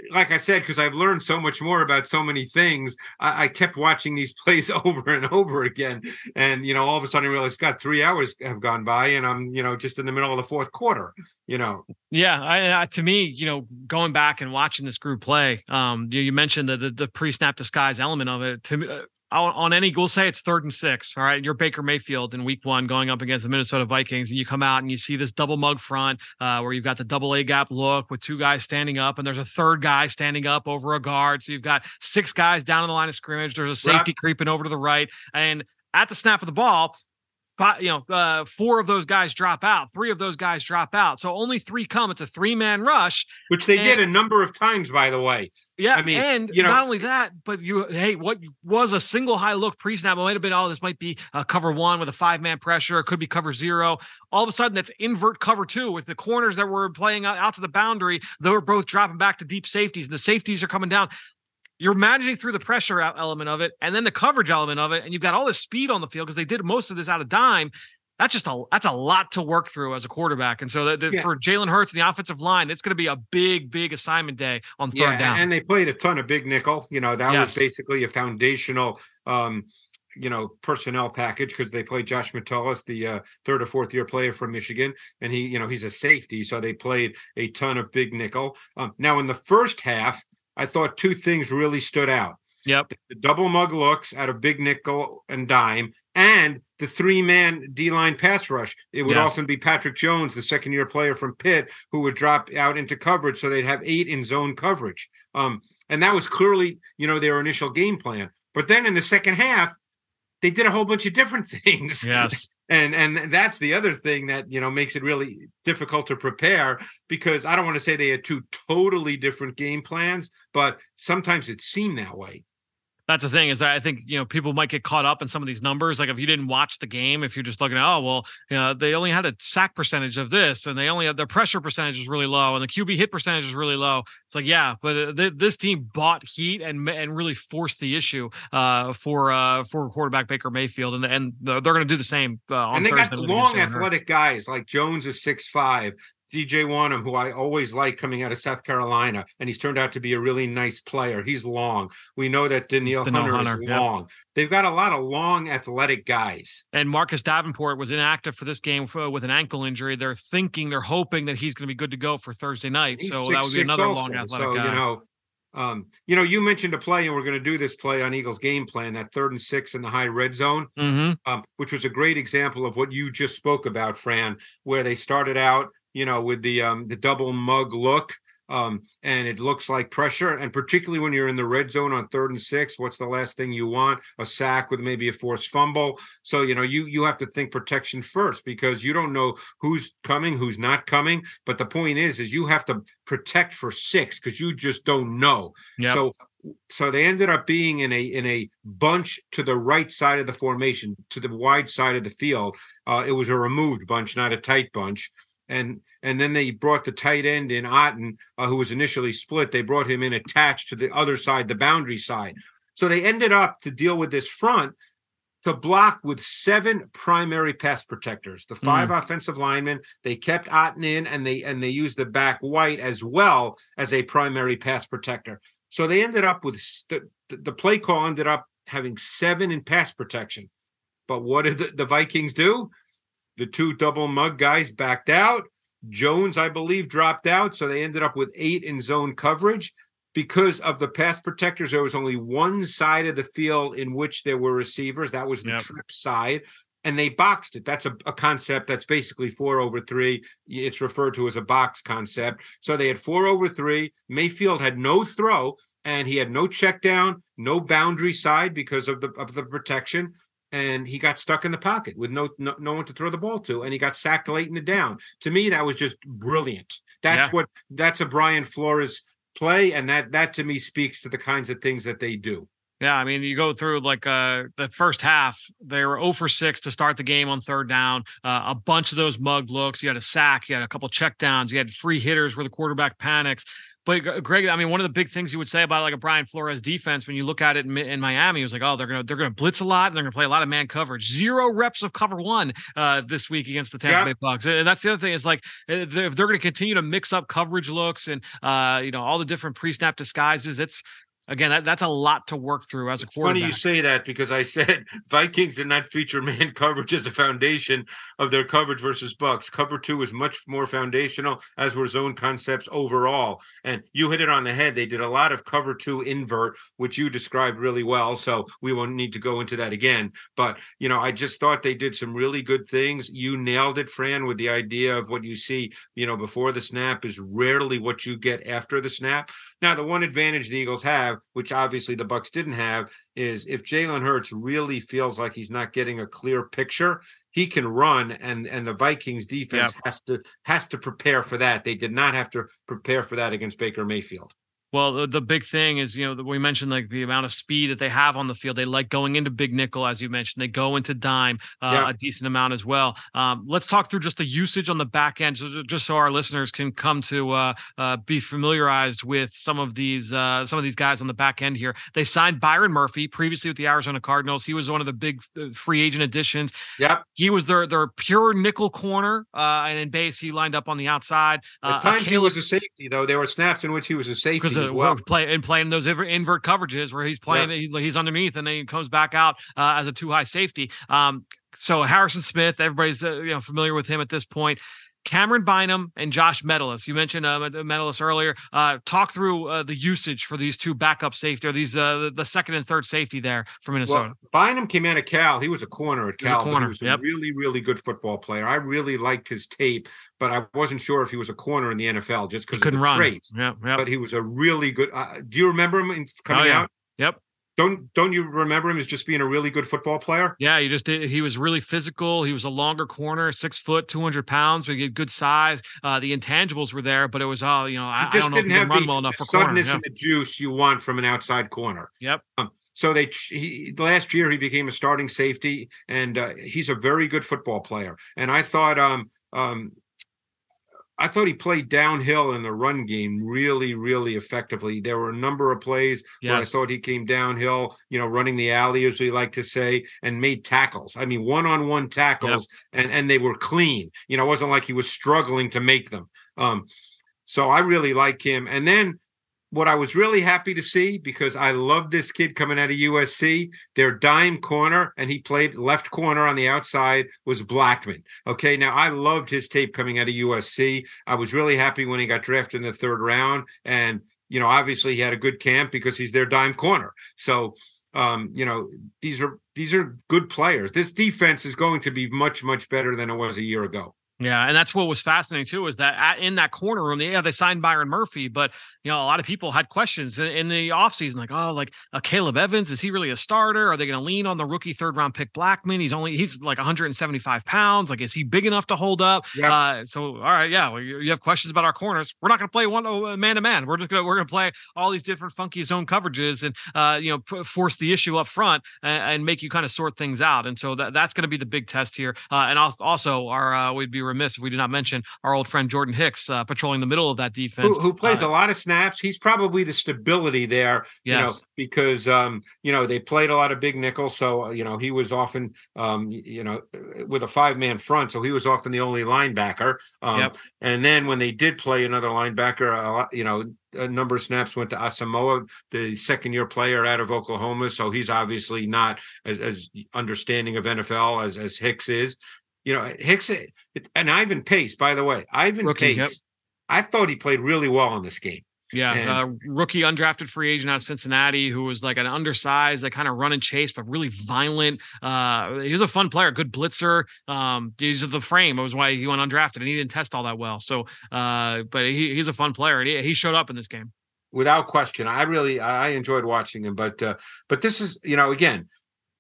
like I said, because I've learned so much more about so many things, I, I, kept watching these plays over and over again. And, you know, all of a sudden I realized, God, three hours have gone by and I'm, you know, just in the middle of the fourth quarter, you know. Yeah. I, I, to me, you know, going back and watching this group play, um, you, you mentioned the, the, the pre snap disguise element of it. To me, uh, on any, we'll say it's third and six. All right. You're Baker Mayfield in week one going up against the Minnesota Vikings, and you come out and you see this double mug front uh, where you've got the double A gap look with two guys standing up, and there's a third guy standing up over a guard. So you've got six guys down in the line of scrimmage. There's a safety creeping over to the right. And at the snap of the ball, you know, uh, four of those guys drop out, three of those guys drop out. So only three come. It's a three man rush, which they and, did a number of times, by the way. Yeah, I mean, and you know, not only that, but you, hey, what was a single high look pre snap? It might have been, oh, this might be a cover one with a five man pressure. It could be cover zero. All of a sudden, that's invert cover two with the corners that were playing out, out to the boundary. They were both dropping back to deep safeties, and the safeties are coming down you're managing through the pressure element of it and then the coverage element of it and you've got all this speed on the field because they did most of this out of dime that's just a that's a lot to work through as a quarterback and so the, the, yeah. for Jalen Hurts and the offensive line it's going to be a big big assignment day on third yeah, down and they played a ton of big nickel you know that yes. was basically a foundational um you know personnel package because they played Josh Metellus, the uh, third or fourth year player from Michigan, and he you know he's a safety, so they played a ton of big nickel. Um, now in the first half, I thought two things really stood out. Yep. The double mug looks out of big nickel and dime and the three man D line pass rush. It would yes. often be Patrick Jones, the second year player from Pitt, who would drop out into coverage. So they'd have eight in zone coverage. Um, and that was clearly, you know, their initial game plan. But then in the second half, they did a whole bunch of different things. Yes. and and that's the other thing that you know makes it really difficult to prepare because I don't want to say they had two totally different game plans, but sometimes it seemed that way that's the thing is I think you know people might get caught up in some of these numbers. Like if you didn't watch the game, if you're just looking at oh well, you know they only had a sack percentage of this, and they only had their pressure percentage is really low, and the QB hit percentage is really low. It's like yeah, but uh, th- this team bought heat and and really forced the issue uh, for uh, for quarterback Baker Mayfield, and and they're going to do the same. Uh, and they Thursday got long athletic guys like Jones is six five. DJ Wonnum, who I always like coming out of South Carolina, and he's turned out to be a really nice player. He's long. We know that Danielle, Hunter, Hunter, is long. Yep. They've got a lot of long, athletic guys. And Marcus Davenport was inactive for this game for, with an ankle injury. They're thinking, they're hoping that he's going to be good to go for Thursday night. He's so six, that would be another also. long, athletic so, guy. You know, um, you know, you mentioned a play, and we're going to do this play on Eagles game plan, that third and six in the high red zone, mm-hmm. um, which was a great example of what you just spoke about, Fran, where they started out you know, with the um the double mug look. Um, and it looks like pressure. And particularly when you're in the red zone on third and six, what's the last thing you want? A sack with maybe a forced fumble. So you know you you have to think protection first because you don't know who's coming, who's not coming. But the point is, is you have to protect for six because you just don't know. Yep. So so they ended up being in a in a bunch to the right side of the formation, to the wide side of the field. Uh, it was a removed bunch, not a tight bunch and and then they brought the tight end in Otton, uh, who was initially split. They brought him in attached to the other side, the boundary side. So they ended up to deal with this front to block with seven primary pass protectors. The five mm. offensive linemen they kept Otton in, and they and they used the back white as well as a primary pass protector. So they ended up with st- the play call ended up having seven in pass protection. But what did the, the Vikings do? The two double mug guys backed out. Jones, I believe, dropped out. So they ended up with eight in zone coverage. Because of the pass protectors, there was only one side of the field in which there were receivers. That was the yep. trip side. And they boxed it. That's a, a concept that's basically four over three. It's referred to as a box concept. So they had four over three. Mayfield had no throw and he had no check down, no boundary side because of the of the protection and he got stuck in the pocket with no, no, no one to throw the ball to, and he got sacked late in the down. To me, that was just brilliant. That's yeah. what that's a Brian Flores play, and that that to me speaks to the kinds of things that they do. Yeah, I mean, you go through like uh, the first half, they were 0 for 6 to start the game on third down. Uh, a bunch of those mugged looks. You had a sack, you had a couple checkdowns, you had free hitters where the quarterback panics But Greg, I mean, one of the big things you would say about like a Brian Flores defense when you look at it in, in Miami was like, oh, they're gonna they're gonna blitz a lot and they're gonna play a lot of man coverage. Zero reps of cover one uh, this week against the Tampa yeah. Bay Bucks, and that's the other thing is like if they're, they're going to continue to mix up coverage looks and uh, you know all the different pre snap disguises, it's again, that, that's a lot to work through as a it's quarterback. Funny you say that because I said Vikings did not feature man coverage as a foundation of their coverage versus Bucks. Cover two was much more foundational, as were zone concepts overall. And you hit it on the head. They did a lot of cover two invert, which you described really well. So we won't need to go into that again. But you know, I just thought they did some really good things. You nailed it, Fran, with the idea of what you see, you know, before the snap is rarely what you get after the snap. Now, the one advantage the Eagles have, which obviously the Bucks didn't have, is if Jalen Hurts really feels like he's not getting a clear picture, he can run, and and the Vikings defense yeah. has to has to prepare for that. They did not have to prepare for that against Baker Mayfield. Well, the, the, big thing is, you know, we mentioned like the amount of speed that they have on the field. They like going into big nickel, as you mentioned. They go into dime uh, yeah. a decent amount as well. Um, let's talk through just the usage on the back end, just, just so our listeners can come to uh, uh, be familiarized with some of these uh, some of these guys on the back end here. They signed Byron Murphy previously with the Arizona Cardinals. He was one of the big uh, free agent additions. Yep, he was their their pure nickel corner, uh, and in base he lined up on the outside. At times he was a safety, though. There were snaps in which he was a safety as well. Play and playing those invert coverages where he's playing, yeah. he's underneath, and then he comes back out uh, as a two high safety. Um, so Harrison Smith, everybody's uh, you know familiar with him at this point. Camryn Bynum and Josh Metellus. You mentioned uh, Metellus earlier. Uh, talk through uh, the usage for these two backup safety or these uh, the second and third safety there for Minnesota. Well, Bynum came out of Cal. He was a corner at Cal. He, corner. he was a yep. really, really good football player. I really liked his tape, but I wasn't sure if he was a corner in the NFL just because he couldn't run. Traits. Yep, yep. But he was a really good. Uh, do you remember him coming oh, yeah. out? Yep. Don't don't you remember him as just being a really good football player? Yeah, he just did. He was really physical. He was a longer corner, six foot, two hundred pounds. We get good size. Uh, the intangibles were there, but it was all you know. I, I, don't know if he can run well enough for suddenness corner. and the juice you want from an outside corner. Yep. Um, so they he, last year he became a starting safety, and uh, he's a very good football player. And I thought um, um, I thought he played downhill in the run game really, really effectively. There were a number of plays yes. where I thought he came downhill, you know, running the alley, as we like to say, and made tackles. I mean, one-on-one tackles, yep. and and they were clean. You know, it wasn't like he was struggling to make them. Um, so I really like him. And then what I was really happy to see because I love this kid coming out of USC. Their dime corner, and he played left corner on the outside, was Blackmon. Okay, now I loved his tape coming out of USC. I was really happy when he got drafted in the third round, and you know, obviously he had a good camp because he's their dime corner. So, um, you know, these are these are good players. This defense is going to be much much better than it was a year ago. Yeah, and that's what was fascinating too is that at, in that corner room, yeah, they signed Byron Murphy, but you know a lot of people had questions in, in the offseason, like, oh, like uh, Caleb Evans, is he really a starter? Are they going to lean on the rookie third round pick Blackmon? He's only he's like 175 pounds. Like, is he big enough to hold up? Yeah. Uh, so, all right, yeah, well, you have questions about our corners. We're not going to play one man to man. We're just gonna we're gonna play all these different funky zone coverages and uh, you know p- force the issue up front and, and, make you kind of sort things out. And so that that's going to be the big test here. Uh, and also, our uh, we'd be remiss if we did not mention our old friend Jordan Hicks uh, patrolling the middle of that defense, who, who plays uh, a lot of snaps. He's probably the stability there, yes. you know, because um, you know they played a lot of big nickel, so you know he was often um, you know with a five man front, so he was often the only linebacker. Um, yep. And then when they did play another linebacker, uh, you know a number of snaps went to Asamoah, the second year player out of Oklahoma. So he's obviously not as, as understanding of NFL as, as Hicks is you know, Hicks and Ivan Pace, by the way, Ivan Rookie, Pace, yep. I thought he played really well in this game. Yeah, and, uh, rookie undrafted free agent out of Cincinnati who was like an undersized, like kind of run and chase, but really violent. Uh, he was a fun player, good blitzer. Um, he's the frame. It was why he went undrafted and he didn't test all that well. So, uh, but he, he's a fun player and he, he showed up in this game without question. I really I enjoyed watching him, but uh, but this is you know again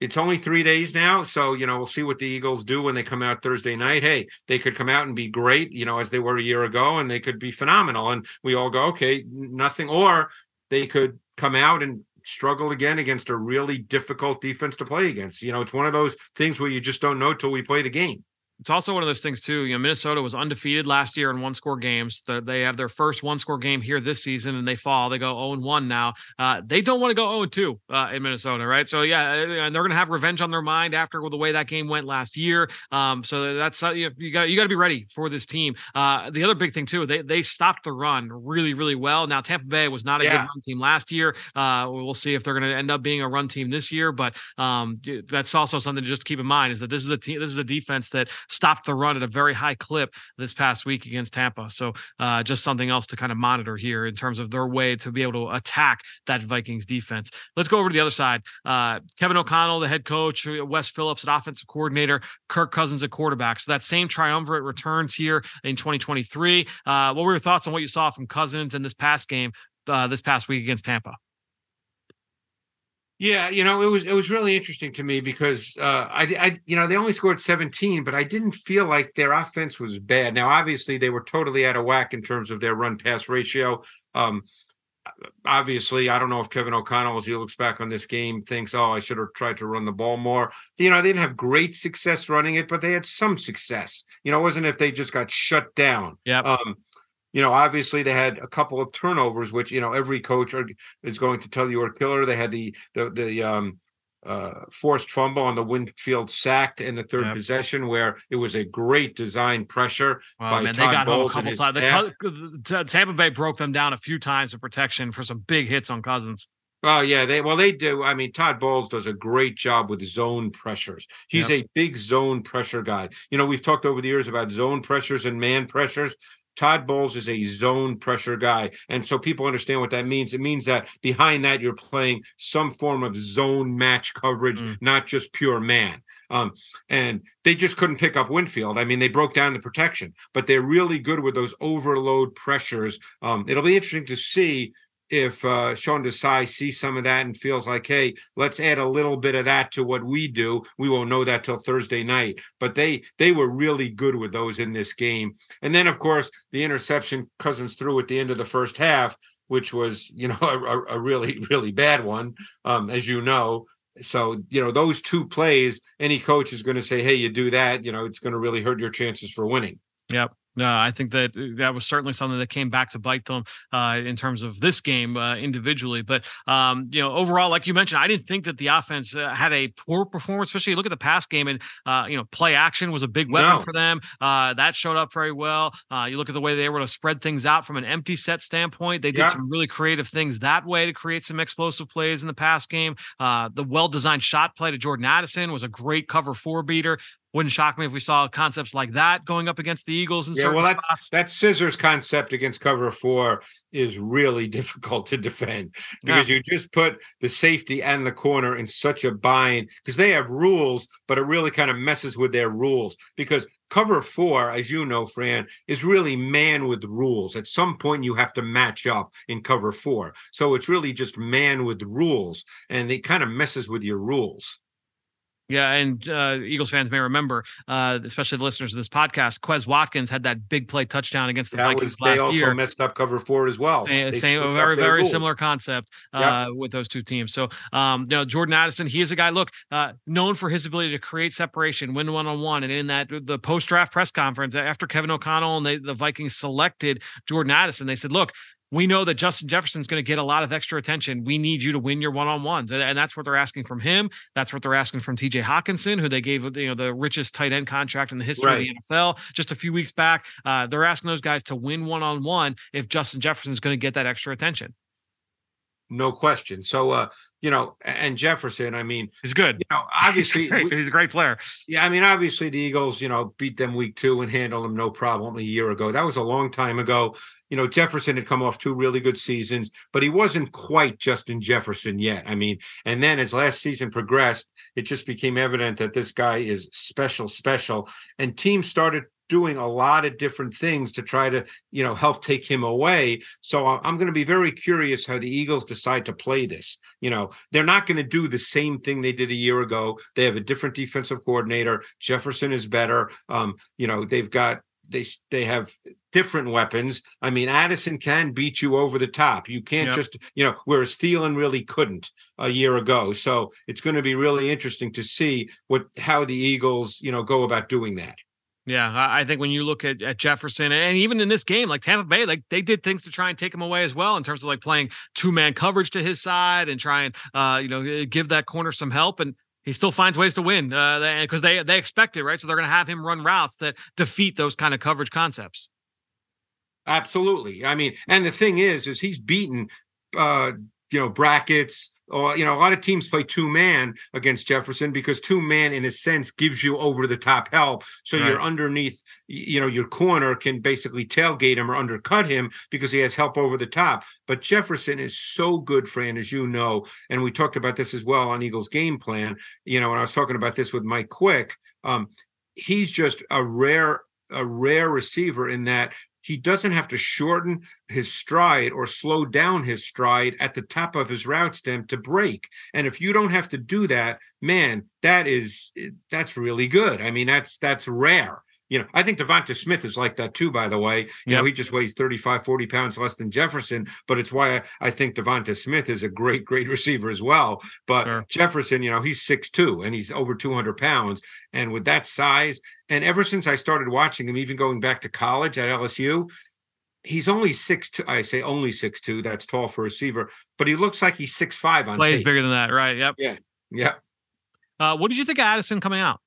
it's only three days now. So, you know, we'll see what the Eagles do when they come out Thursday night. Hey, they could come out and be great, you know, as they were a year ago, and they could be phenomenal. And we all go, okay, nothing. Or they could come out and struggle again against a really difficult defense to play against. You know, it's one of those things where you just don't know till we play the game. It's also one of those things too. You know, Minnesota was undefeated last year in one score games. The, they have their first one score game here this season, and they fall. They go 0 1 now. Uh, they don't want to go 0 2 uh, in Minnesota, right? So yeah, and they're going to have revenge on their mind after the way that game went last year. Um, so that's uh, you, you got you got to be ready for this team. Uh, the other big thing too, they they stopped the run really really well. Now Tampa Bay was not a yeah. good run team last year. Uh, we'll see if they're going to end up being a run team this year, but um, that's also something to just keep in mind is that this is a team, this is a defense that stopped the run at a very high clip this past week against Tampa. So uh, just something else to kind of monitor here in terms of their way to be able to attack that Vikings defense. Let's go over to the other side. Uh, Kevin O'Connell, the head coach, Wes Phillips, an offensive coordinator, Kirk Cousins a quarterback. So that same triumvirate returns here in 2023. Uh, what were your thoughts on what you saw from Cousins in this past game uh, this past week against Tampa? Yeah, you know, it was it was really interesting to me because uh, I, I, you know, they only scored 17, but I didn't feel like their offense was bad. Now, obviously, they were totally out of whack in terms of their run pass ratio. Um, obviously, I don't know if Kevin O'Connell, as he looks back on this game, thinks, "Oh, I should have tried to run the ball more." You know, they didn't have great success running it, but they had some success. You know, it wasn't if they just got shut down. Yeah. Um, you know, obviously they had a couple of turnovers, which you know every coach is going to tell you are killer. They had the the the um, uh, forced fumble on the Winfield sacked in the third yep. possession, where it was a great design pressure. Well, by man, Todd they got Bowles home a couple times. The, Tampa Bay broke them down a few times of protection for some big hits on Cousins. Oh yeah, they well they do. I mean, Todd Bowles does a great job with zone pressures. He's yep. a big zone pressure guy. You know, we've talked over the years about zone pressures and man pressures. Todd Bowles is a zone pressure guy. And so people understand what that means. It means that behind that, you're playing some form of zone match coverage, mm. not just pure man. Um, and they just couldn't pick up Winfield. I mean, they broke down the protection, but they're really good with those overload pressures. Um, it'll be interesting to see if uh, Sean Desai sees some of that and feels like, hey, let's add a little bit of that to what we do. We won't know that till Thursday night. But they they were really good with those in this game. And then, of course, the interception Cousins threw at the end of the first half, which was you know a, a really really bad one, um, as you know. So you know those two plays, any coach is going to say, hey, you do that, you know, it's going to really hurt your chances for winning. Yep. Uh, I think that uh, that was certainly something that came back to bite them uh, in terms of this game uh, individually. But um, you know, overall, like you mentioned, I didn't think that the offense uh, had a poor performance. Especially look at the pass game, and uh, you know, play action was a big weapon no. for them. that showed up very well. you look at the way they were to spread things out from an empty set standpoint. They did yeah. some really creative things that way to create some explosive plays in the pass game. the well-designed shot play to Jordan Addison was a great cover four beater. Wouldn't shock me if we saw concepts like that going up against the Eagles. In yeah, well, that's spots. that scissors concept against cover four is really difficult to defend because yeah. you just put the safety and the corner in such a bind because they have rules, but it really kind of messes with their rules because cover four, as you know, Fran, is really man with rules. At some point, you have to match up in cover four. So it's really just man with rules, and it kind of messes with your rules. Yeah, and uh, Eagles fans may remember, uh, especially the listeners of this podcast, Quez Watkins had that big play touchdown against the that Vikings was, last year. They also year. messed up cover four as well. Same, same very very rules. similar concept uh, yep. with those two teams. So, um, you know, Jordan Addison, he is a guy. Look, uh, known for his ability to create separation, win one on one, and in that the post draft press conference after Kevin O'Connell and they, the Vikings selected Jordan Addison, they said, "Look, we know that Justin Jefferson's going to get a lot of extra attention. We need you to win your one-on-ones, and, and, that's what they're asking from him. That's what they're asking from T.J. Hockenson, who they gave you know the richest tight end contract in the history right. of the NFL just a few weeks back. Uh, they're asking those guys to win one-on-one if Justin Jefferson's going to get that extra attention. No question. So, uh, you know, and Jefferson, I mean, he's good. You know, obviously, he's, we, he's a great player. Yeah, I mean, obviously, the Eagles, you know, beat them week two and handled them no problem a year ago. That was a long time ago you know, Jefferson had come off two really good seasons, but he wasn't quite Justin Jefferson yet. I mean, and then as last season progressed, it just became evident that this guy is special, special. And teams started doing a lot of different things to try to, you know, help take him away. So I'm going to be very curious how the Eagles decide to play this. You know, they're not going to do the same thing they did a year ago. They have a different defensive coordinator. Jefferson is better. Um, you know, they've got they they have different weapons. I mean, Addison can beat you over the top. You can't yep. just, you know, whereas Thielen really couldn't a year ago. So it's going to be really interesting to see what how the Eagles, you know, go about doing that. Yeah, I think when you look at, at Jefferson and even in this game, like Tampa Bay, like they did things to try and take him away as well in terms of like playing two man coverage to his side and try and uh, you know give that corner some help. And he still finds ways to win because uh, they they expect it, right? So they're going to have him run routes that defeat those kind of coverage concepts. Absolutely. I mean, and the thing is, is he's beaten, uh, you know, brackets, or you know, a lot of teams play two man against Jefferson because two man, in a sense, gives you over the top help. So right. you're underneath, you know, your corner can basically tailgate him or undercut him because he has help over the top. But Jefferson is so good, Fran, as you know, and we talked about this as well on Eagles game plan. You know, when I was talking about this with Mike Quick, um, he's just a rare a rare receiver in that he doesn't have to shorten his stride or slow down his stride at the top of his route stem to break. And if you don't have to do that, man, that is eh, that's really good. I mean, that's that's rare you know, I think DeVonta Smith is like that too, by the way. You yep. know, he just weighs 35, 40 pounds less than Jefferson, but it's why I, I think DeVonta Smith is a great, great receiver as well. But sure. Jefferson, you know, he's six two and he's over 200 pounds. And with that size, and ever since I started watching him, even going back to college at LSU, he's only six two. I say only six two. That's tall for a receiver, but he looks like he's six five on plays tape. bigger than that, right? Yep. Yeah. Yeah. Uh, what did you think of Addison coming out?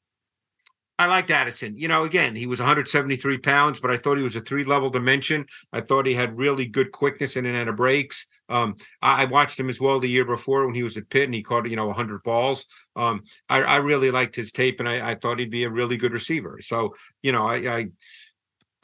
I liked Addison. You know, again, he was 173 pounds, but I thought he was a three level dimension. I thought he had really good quickness in and out of breaks. Um, I, I, watched him as well the year before when he was at Pitt and he caught, you know, 100 balls. Um, I, I, really liked his tape and I, I, thought he'd be a really good receiver. So, you know, I,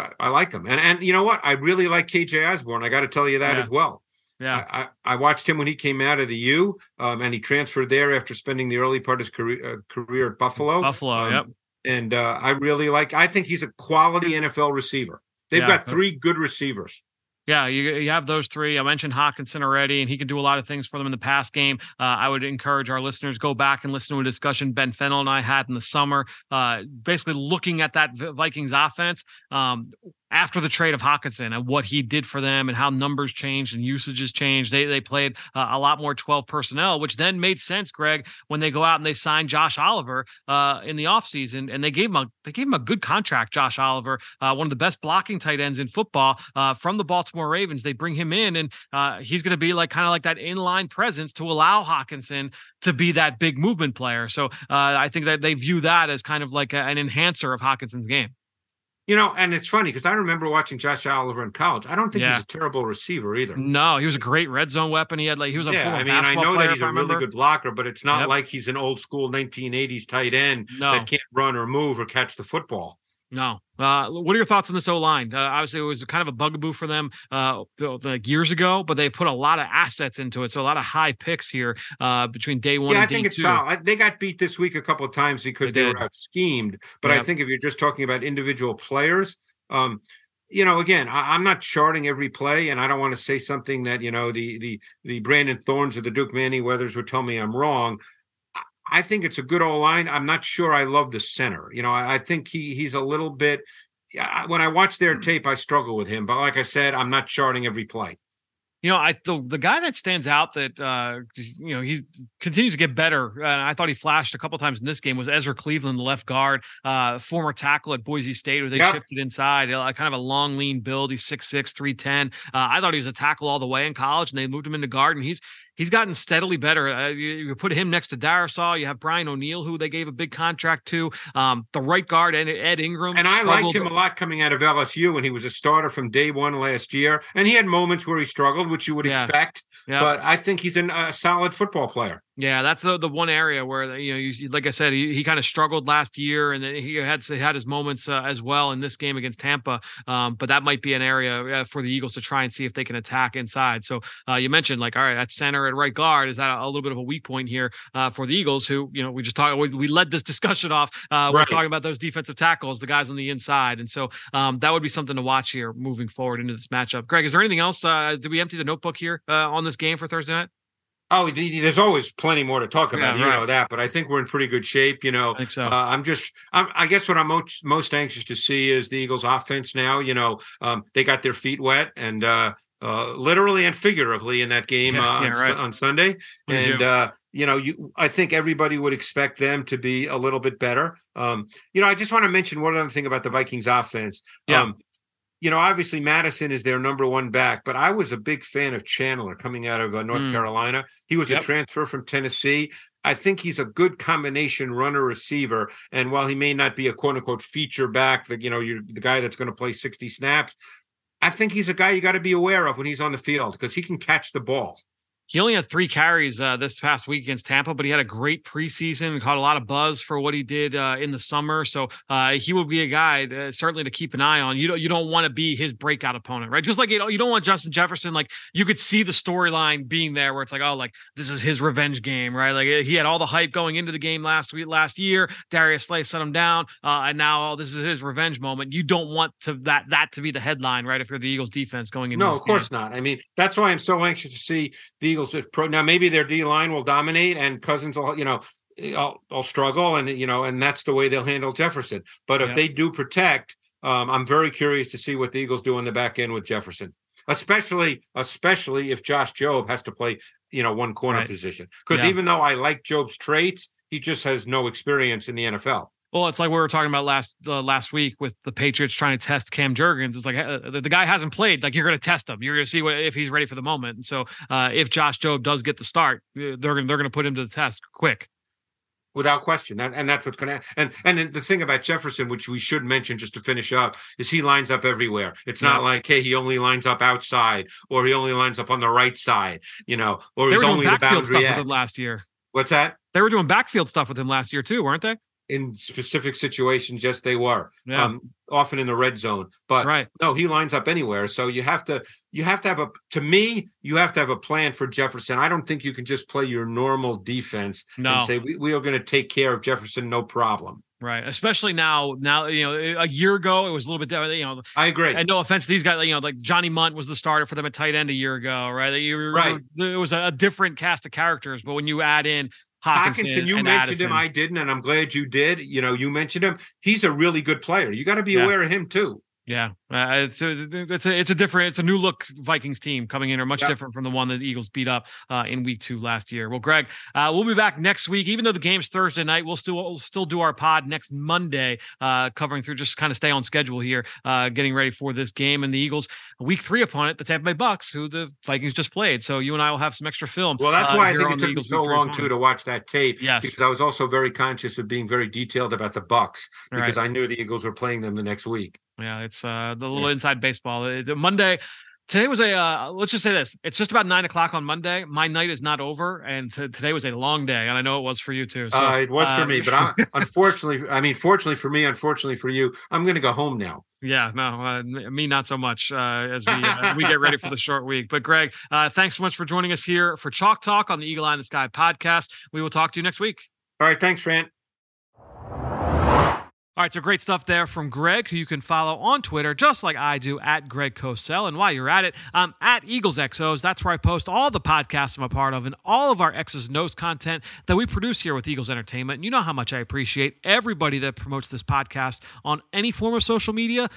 I, I like him. And, and you know what? I really like KJ Osborn. I got to tell you that yeah. as well. Yeah, I, I, watched him when he came out of the U, um, and he transferred there after spending the early part of his career, uh, career at Buffalo. Buffalo, um, yep and uh, I really like. I think he's a quality NFL receiver. They've yeah. got three good receivers. Yeah, you, you have those three. I mentioned Hockenson already, and he can do a lot of things for them in the past game. Uh, I would encourage our listeners go back and listen to a discussion Ben Fennell and I had in the summer, uh, basically looking at that Vikings offense. Um, after the trade of Hockenson and what he did for them and how numbers changed and usages changed. They they played uh, a lot more 12 personnel, which then made sense, Greg, when they go out and they sign Josh Oliver uh, in the offseason and they gave him a they gave him a good contract, Josh Oliver, uh, one of the best blocking tight ends in football uh, from the Baltimore Ravens. They bring him in and uh, he's going to be like kind of like that inline presence to allow Hockenson to be that big movement player. So uh, I think that they view that as kind of like a, an enhancer of Hockenson's game. You know, and it's funny because I remember watching Josh Oliver in college. I don't think yeah. he's a terrible receiver either. No, he was a great red zone weapon. He had like he was a yeah. I mean, I know that he's a really good blocker, but it's not yep. like he's an old school 1980s tight end no. that can't run or move or catch the football. No. Uh, what are your thoughts on this O line? Uh, obviously, it was kind of a bugaboo for them uh, like years ago, but they put a lot of assets into it. So a lot of high picks here uh, between day one. Yeah, I think it's solid. They got beat this week a couple of times because they, they were out schemed. But yep. I think if you're just talking about individual players, um, you know, again, I, am not charting every play, and I don't want to say something that you know the the the Brandon Thorns or the Duke Manyweathers would tell me I'm wrong. I think it's a good O-line. I'm not sure I love the center. You know, I, I think he he's a little bit. When I watch their hmm. tape, I struggle with him. But like I said, I'm not charting every play. You know, I the, the guy that stands out that uh, you know he continues to get better. And I thought he flashed a couple times in this game was Ezra Cleveland, the left guard, uh, former tackle at Boise State, where they yep. shifted inside. Uh, kind of a long, lean build. He's 6'6", 310. Uh, I thought he was a tackle all the way in college, and they moved him into guard, and he's he's gotten steadily better. Uh, you, you, put him next to Darrisaw. You have Brian O'Neill, who they gave a big contract to. Um, the right guard and Ed Ingram. And I liked him a lot coming out of LSU, when he was a starter from day one last year. And he had moments where he struggled, which you would yeah. expect. Yeah. But I think he's an, a solid football player. Yeah, that's the the one area where you know, you, like I said, he, he kind of struggled last year, and he had he had his moments uh, as well in this game against Tampa. Um, but that might be an area uh, for the Eagles to try and see if they can attack inside. So uh, you mentioned like, all right, at center at right guard, is that a, a little bit of a weak point here uh, for the Eagles? Who you know we just talked, we, we led this discussion off. Uh, we're talking about those defensive tackles, the guys on the inside, and so um, that would be something to watch here moving forward into this matchup. Greg, is there anything else? Uh, did we empty the notebook here on this game for Thursday night? Oh, there's always plenty more to talk about. Yeah, you right. know that, but I think we're in pretty good shape. You know, I so. uh, I'm just, I'm, i guess what I'm most, most anxious to see is the Eagles' offense now. You know, um, they got their feet wet and uh, uh, literally and figuratively in that game yeah, uh, yeah, on, right. on, Sunday, and uh, you know, you I think everybody would expect them to be a little bit better. Um, you know, I just want to mention one other thing about the Vikings offense. Yeah. Um, you know, obviously Mattison is their number one back, but I was a big fan of Chandler coming out of uh, North Mm. Carolina. He was Yep. a transfer from Tennessee. I think he's a good combination runner receiver. And while he may not be a quote unquote feature back, the you know, you're the guy that's going to play 60 snaps, I think he's a guy you got to be aware of when he's on the field because he can catch the ball. He only had three carries uh, this past week against Tampa, but he had a great preseason. And caught a lot of buzz for what he did uh, in the summer, so uh, he will be a guy uh, certainly to keep an eye on. You don't you don't want to be his breakout opponent, right? Just like you don't, you don't want Justin Jefferson. Like you could see the storyline being there, where it's like, oh, like this is his revenge game, right? Like he had all the hype going into the game last week, last year. Darius Slay set him down, uh, and now oh, this is his revenge moment. You don't want to that that to be the headline, right? If you're the Eagles defense going into No, of course not. I mean, that's why I'm so anxious to see the Eagles. If pro now, maybe their D line will dominate, and Cousins will, you know, I'll, I'll struggle, and you know, and that's the way they'll handle Jefferson. But if Yeah. they do protect, um, I'm very curious to see what the Eagles do in the back end with Jefferson, especially especially if Josh Jobe has to play, you know, one corner Right. position. Because Yeah. even though I like Jobe's traits, he just has no experience in the NFL. Well, it's like we were talking about last uh, last week with the Patriots trying to test Cam Jurgens. It's like uh, the, the guy hasn't played. Like you're going to test him. You're going to see what if he's ready for the moment. And so uh, if Josh Jobe does get the start, uh, they're going they're going to put him to the test quick. without question. That, and that's what's going to and and then the thing about Jefferson, which we should mention just to finish up, is he lines up everywhere. It's not like hey, he only lines up outside or he only lines up on the right side, you know, or he's only the backfield stuff with him last year. What's that? They were doing backfield stuff with him last year too, weren't they? In specific situations, yes, they were. Yeah. Um, often in the red zone, but right. no, he lines up anywhere. So you have to you have to have a to me, you have to have a plan for Jefferson. I don't think you can just play your normal defense No. and say we, we are going to take care of Jefferson, no problem. Right. Especially now. Now you know a year ago it was a little bit different. You know, I agree. and no offense, to these guys, you know, like Johnny Mundt was the starter for them at tight end a year ago, right? You Right. It was a different cast of characters, but when you add in Hockenson, Hockenson, you mentioned Addison, him. I didn't, and I'm glad you did. You know, you mentioned him. He's a really good player. You got to be Yeah. aware of him too. Yeah, uh, it's a, it's a it's a different it's a new look Vikings team coming in, or much Yep. different from the one that the Eagles beat up uh, in Week Two last year. Well, Greg, uh, we'll be back next week. Even though the game's Thursday night, we'll still we'll still do our pod next Monday, uh, covering through just kind of stay on schedule here, uh, getting ready for this game and the Eagles Week Three opponent, the Tampa Bay Bucks, who the Vikings just played. So you and I will have some extra film. Well, that's uh, why I think it took me so Week 3 long too to watch that tape. Yes. because I was also very conscious of being very detailed about the Bucks Right. because I knew the Eagles were playing them the next week. Yeah, it's uh, the little inside baseball. Uh, The Monday, today was a. Uh, let's just say this: it's just about nine o'clock on Monday. My night is not over, and t- today was a long day, and I know it was for you too. So, uh, it was for uh, me, but I, unfortunately, I mean, fortunately for me, unfortunately for you, I'm going to go home now. yeah, no, uh, me not so much uh, as we uh, we get ready for the short week. But Greg, uh, thanks so much for joining us here for Chalk Talk on the Eagle Eye in the Sky podcast. We will talk to you next week. All right, thanks, Fran. All right, so great stuff there from Greg, who you can follow on Twitter, just like I do, at Greg Cosell. And while you're at it, I'm at Eagles XOs. That's where I post all the podcasts I'm a part of and all of our X's O's content that we produce here with Eagles Entertainment. And you know how much I appreciate everybody that promotes this podcast on any form of social media.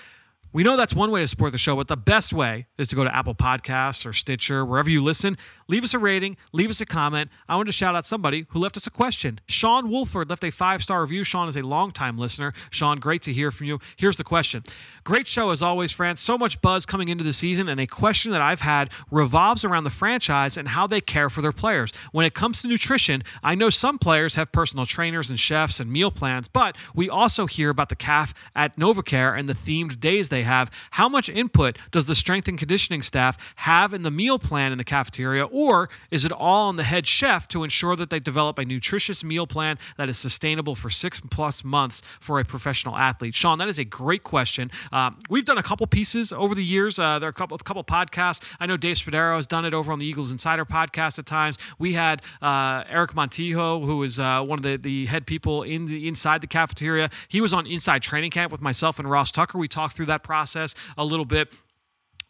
We know that's one way to support the show, but the best way is to go to Apple Podcasts or Stitcher, wherever you listen. Leave us a rating, leave us a comment. I want to shout out somebody who left us a question. Sean Wolford left a five star review. Sean is a longtime listener. Sean, great to hear from you. Here's the question Great show as always, Fran. So much buzz coming into the season, and a question that I've had revolves around the franchise and how they care for their players. When it comes to nutrition, I know some players have personal trainers and chefs and meal plans, but we also hear about the calf at NovaCare and the themed days they have. How much input does the strength and conditioning staff have in the meal plan in the cafeteria, is it all on the head chef to ensure that they develop a nutritious meal plan that is sustainable for six plus months for a professional athlete? Sean, that is a great question. Um, we've done a couple pieces over the years. Uh, there are a couple, a couple podcasts. I know Dave Spadaro has done it over on the Eagles Insider podcast at times. We had uh, Eric Montijo, who is uh, one of the, the head people in the inside the cafeteria. He was on Inside Training Camp with myself and Ross Tucker. We talked through that process a little bit.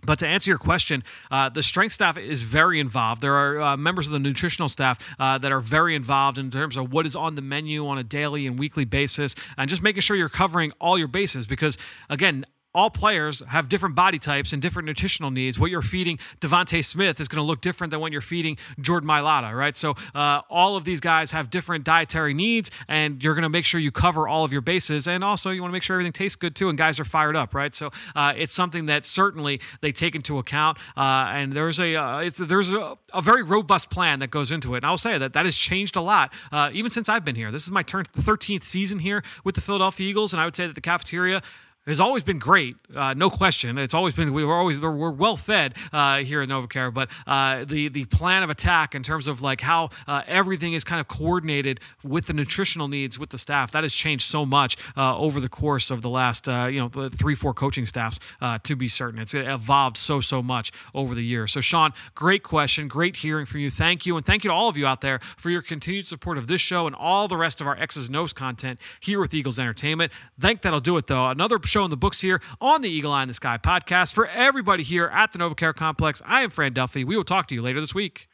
But to answer your question, uh, the strength staff is very involved. There are uh, members of the nutritional staff uh, that are very involved in terms of what is on the menu on a daily and weekly basis, and just making sure you're covering all your bases. Because again, all players have different body types and different nutritional needs. What you're feeding DeVonta Smith is going to look different than what you're feeding Jordan Mailata, right? So uh, all of these guys have different dietary needs, and you're going to make sure you cover all of your bases. And also, you want to make sure everything tastes good too, and guys are fired up, right? So uh, it's something that certainly they take into account. Uh, and there's a uh, there's a, a, very robust plan that goes into it. And I'll say that that has changed a lot, uh, even since I've been here. This is my turn, 13th season here with the Philadelphia Eagles, and I would say that the cafeteria has always been great, uh, no question. It's always been we were always we're well fed uh, here at NovaCare, but uh, the the plan of attack in terms of like how uh, everything is kind of coordinated with the nutritional needs with the staff that has changed so much uh, over the course of the last uh, you know three four coaching staffs to be certain. It's evolved so so much over the years. So Sean, great question, great hearing from you. Thank you, and thank you to all of you out there for your continued support of this show and all the rest of our X's O's content here with Eagles Entertainment. Think that'll do it though. Another show in the books here on the Eagle Eye in the Sky podcast. For everybody here at the NovaCare Complex, I am Fran Duffy. We will talk to you later this week.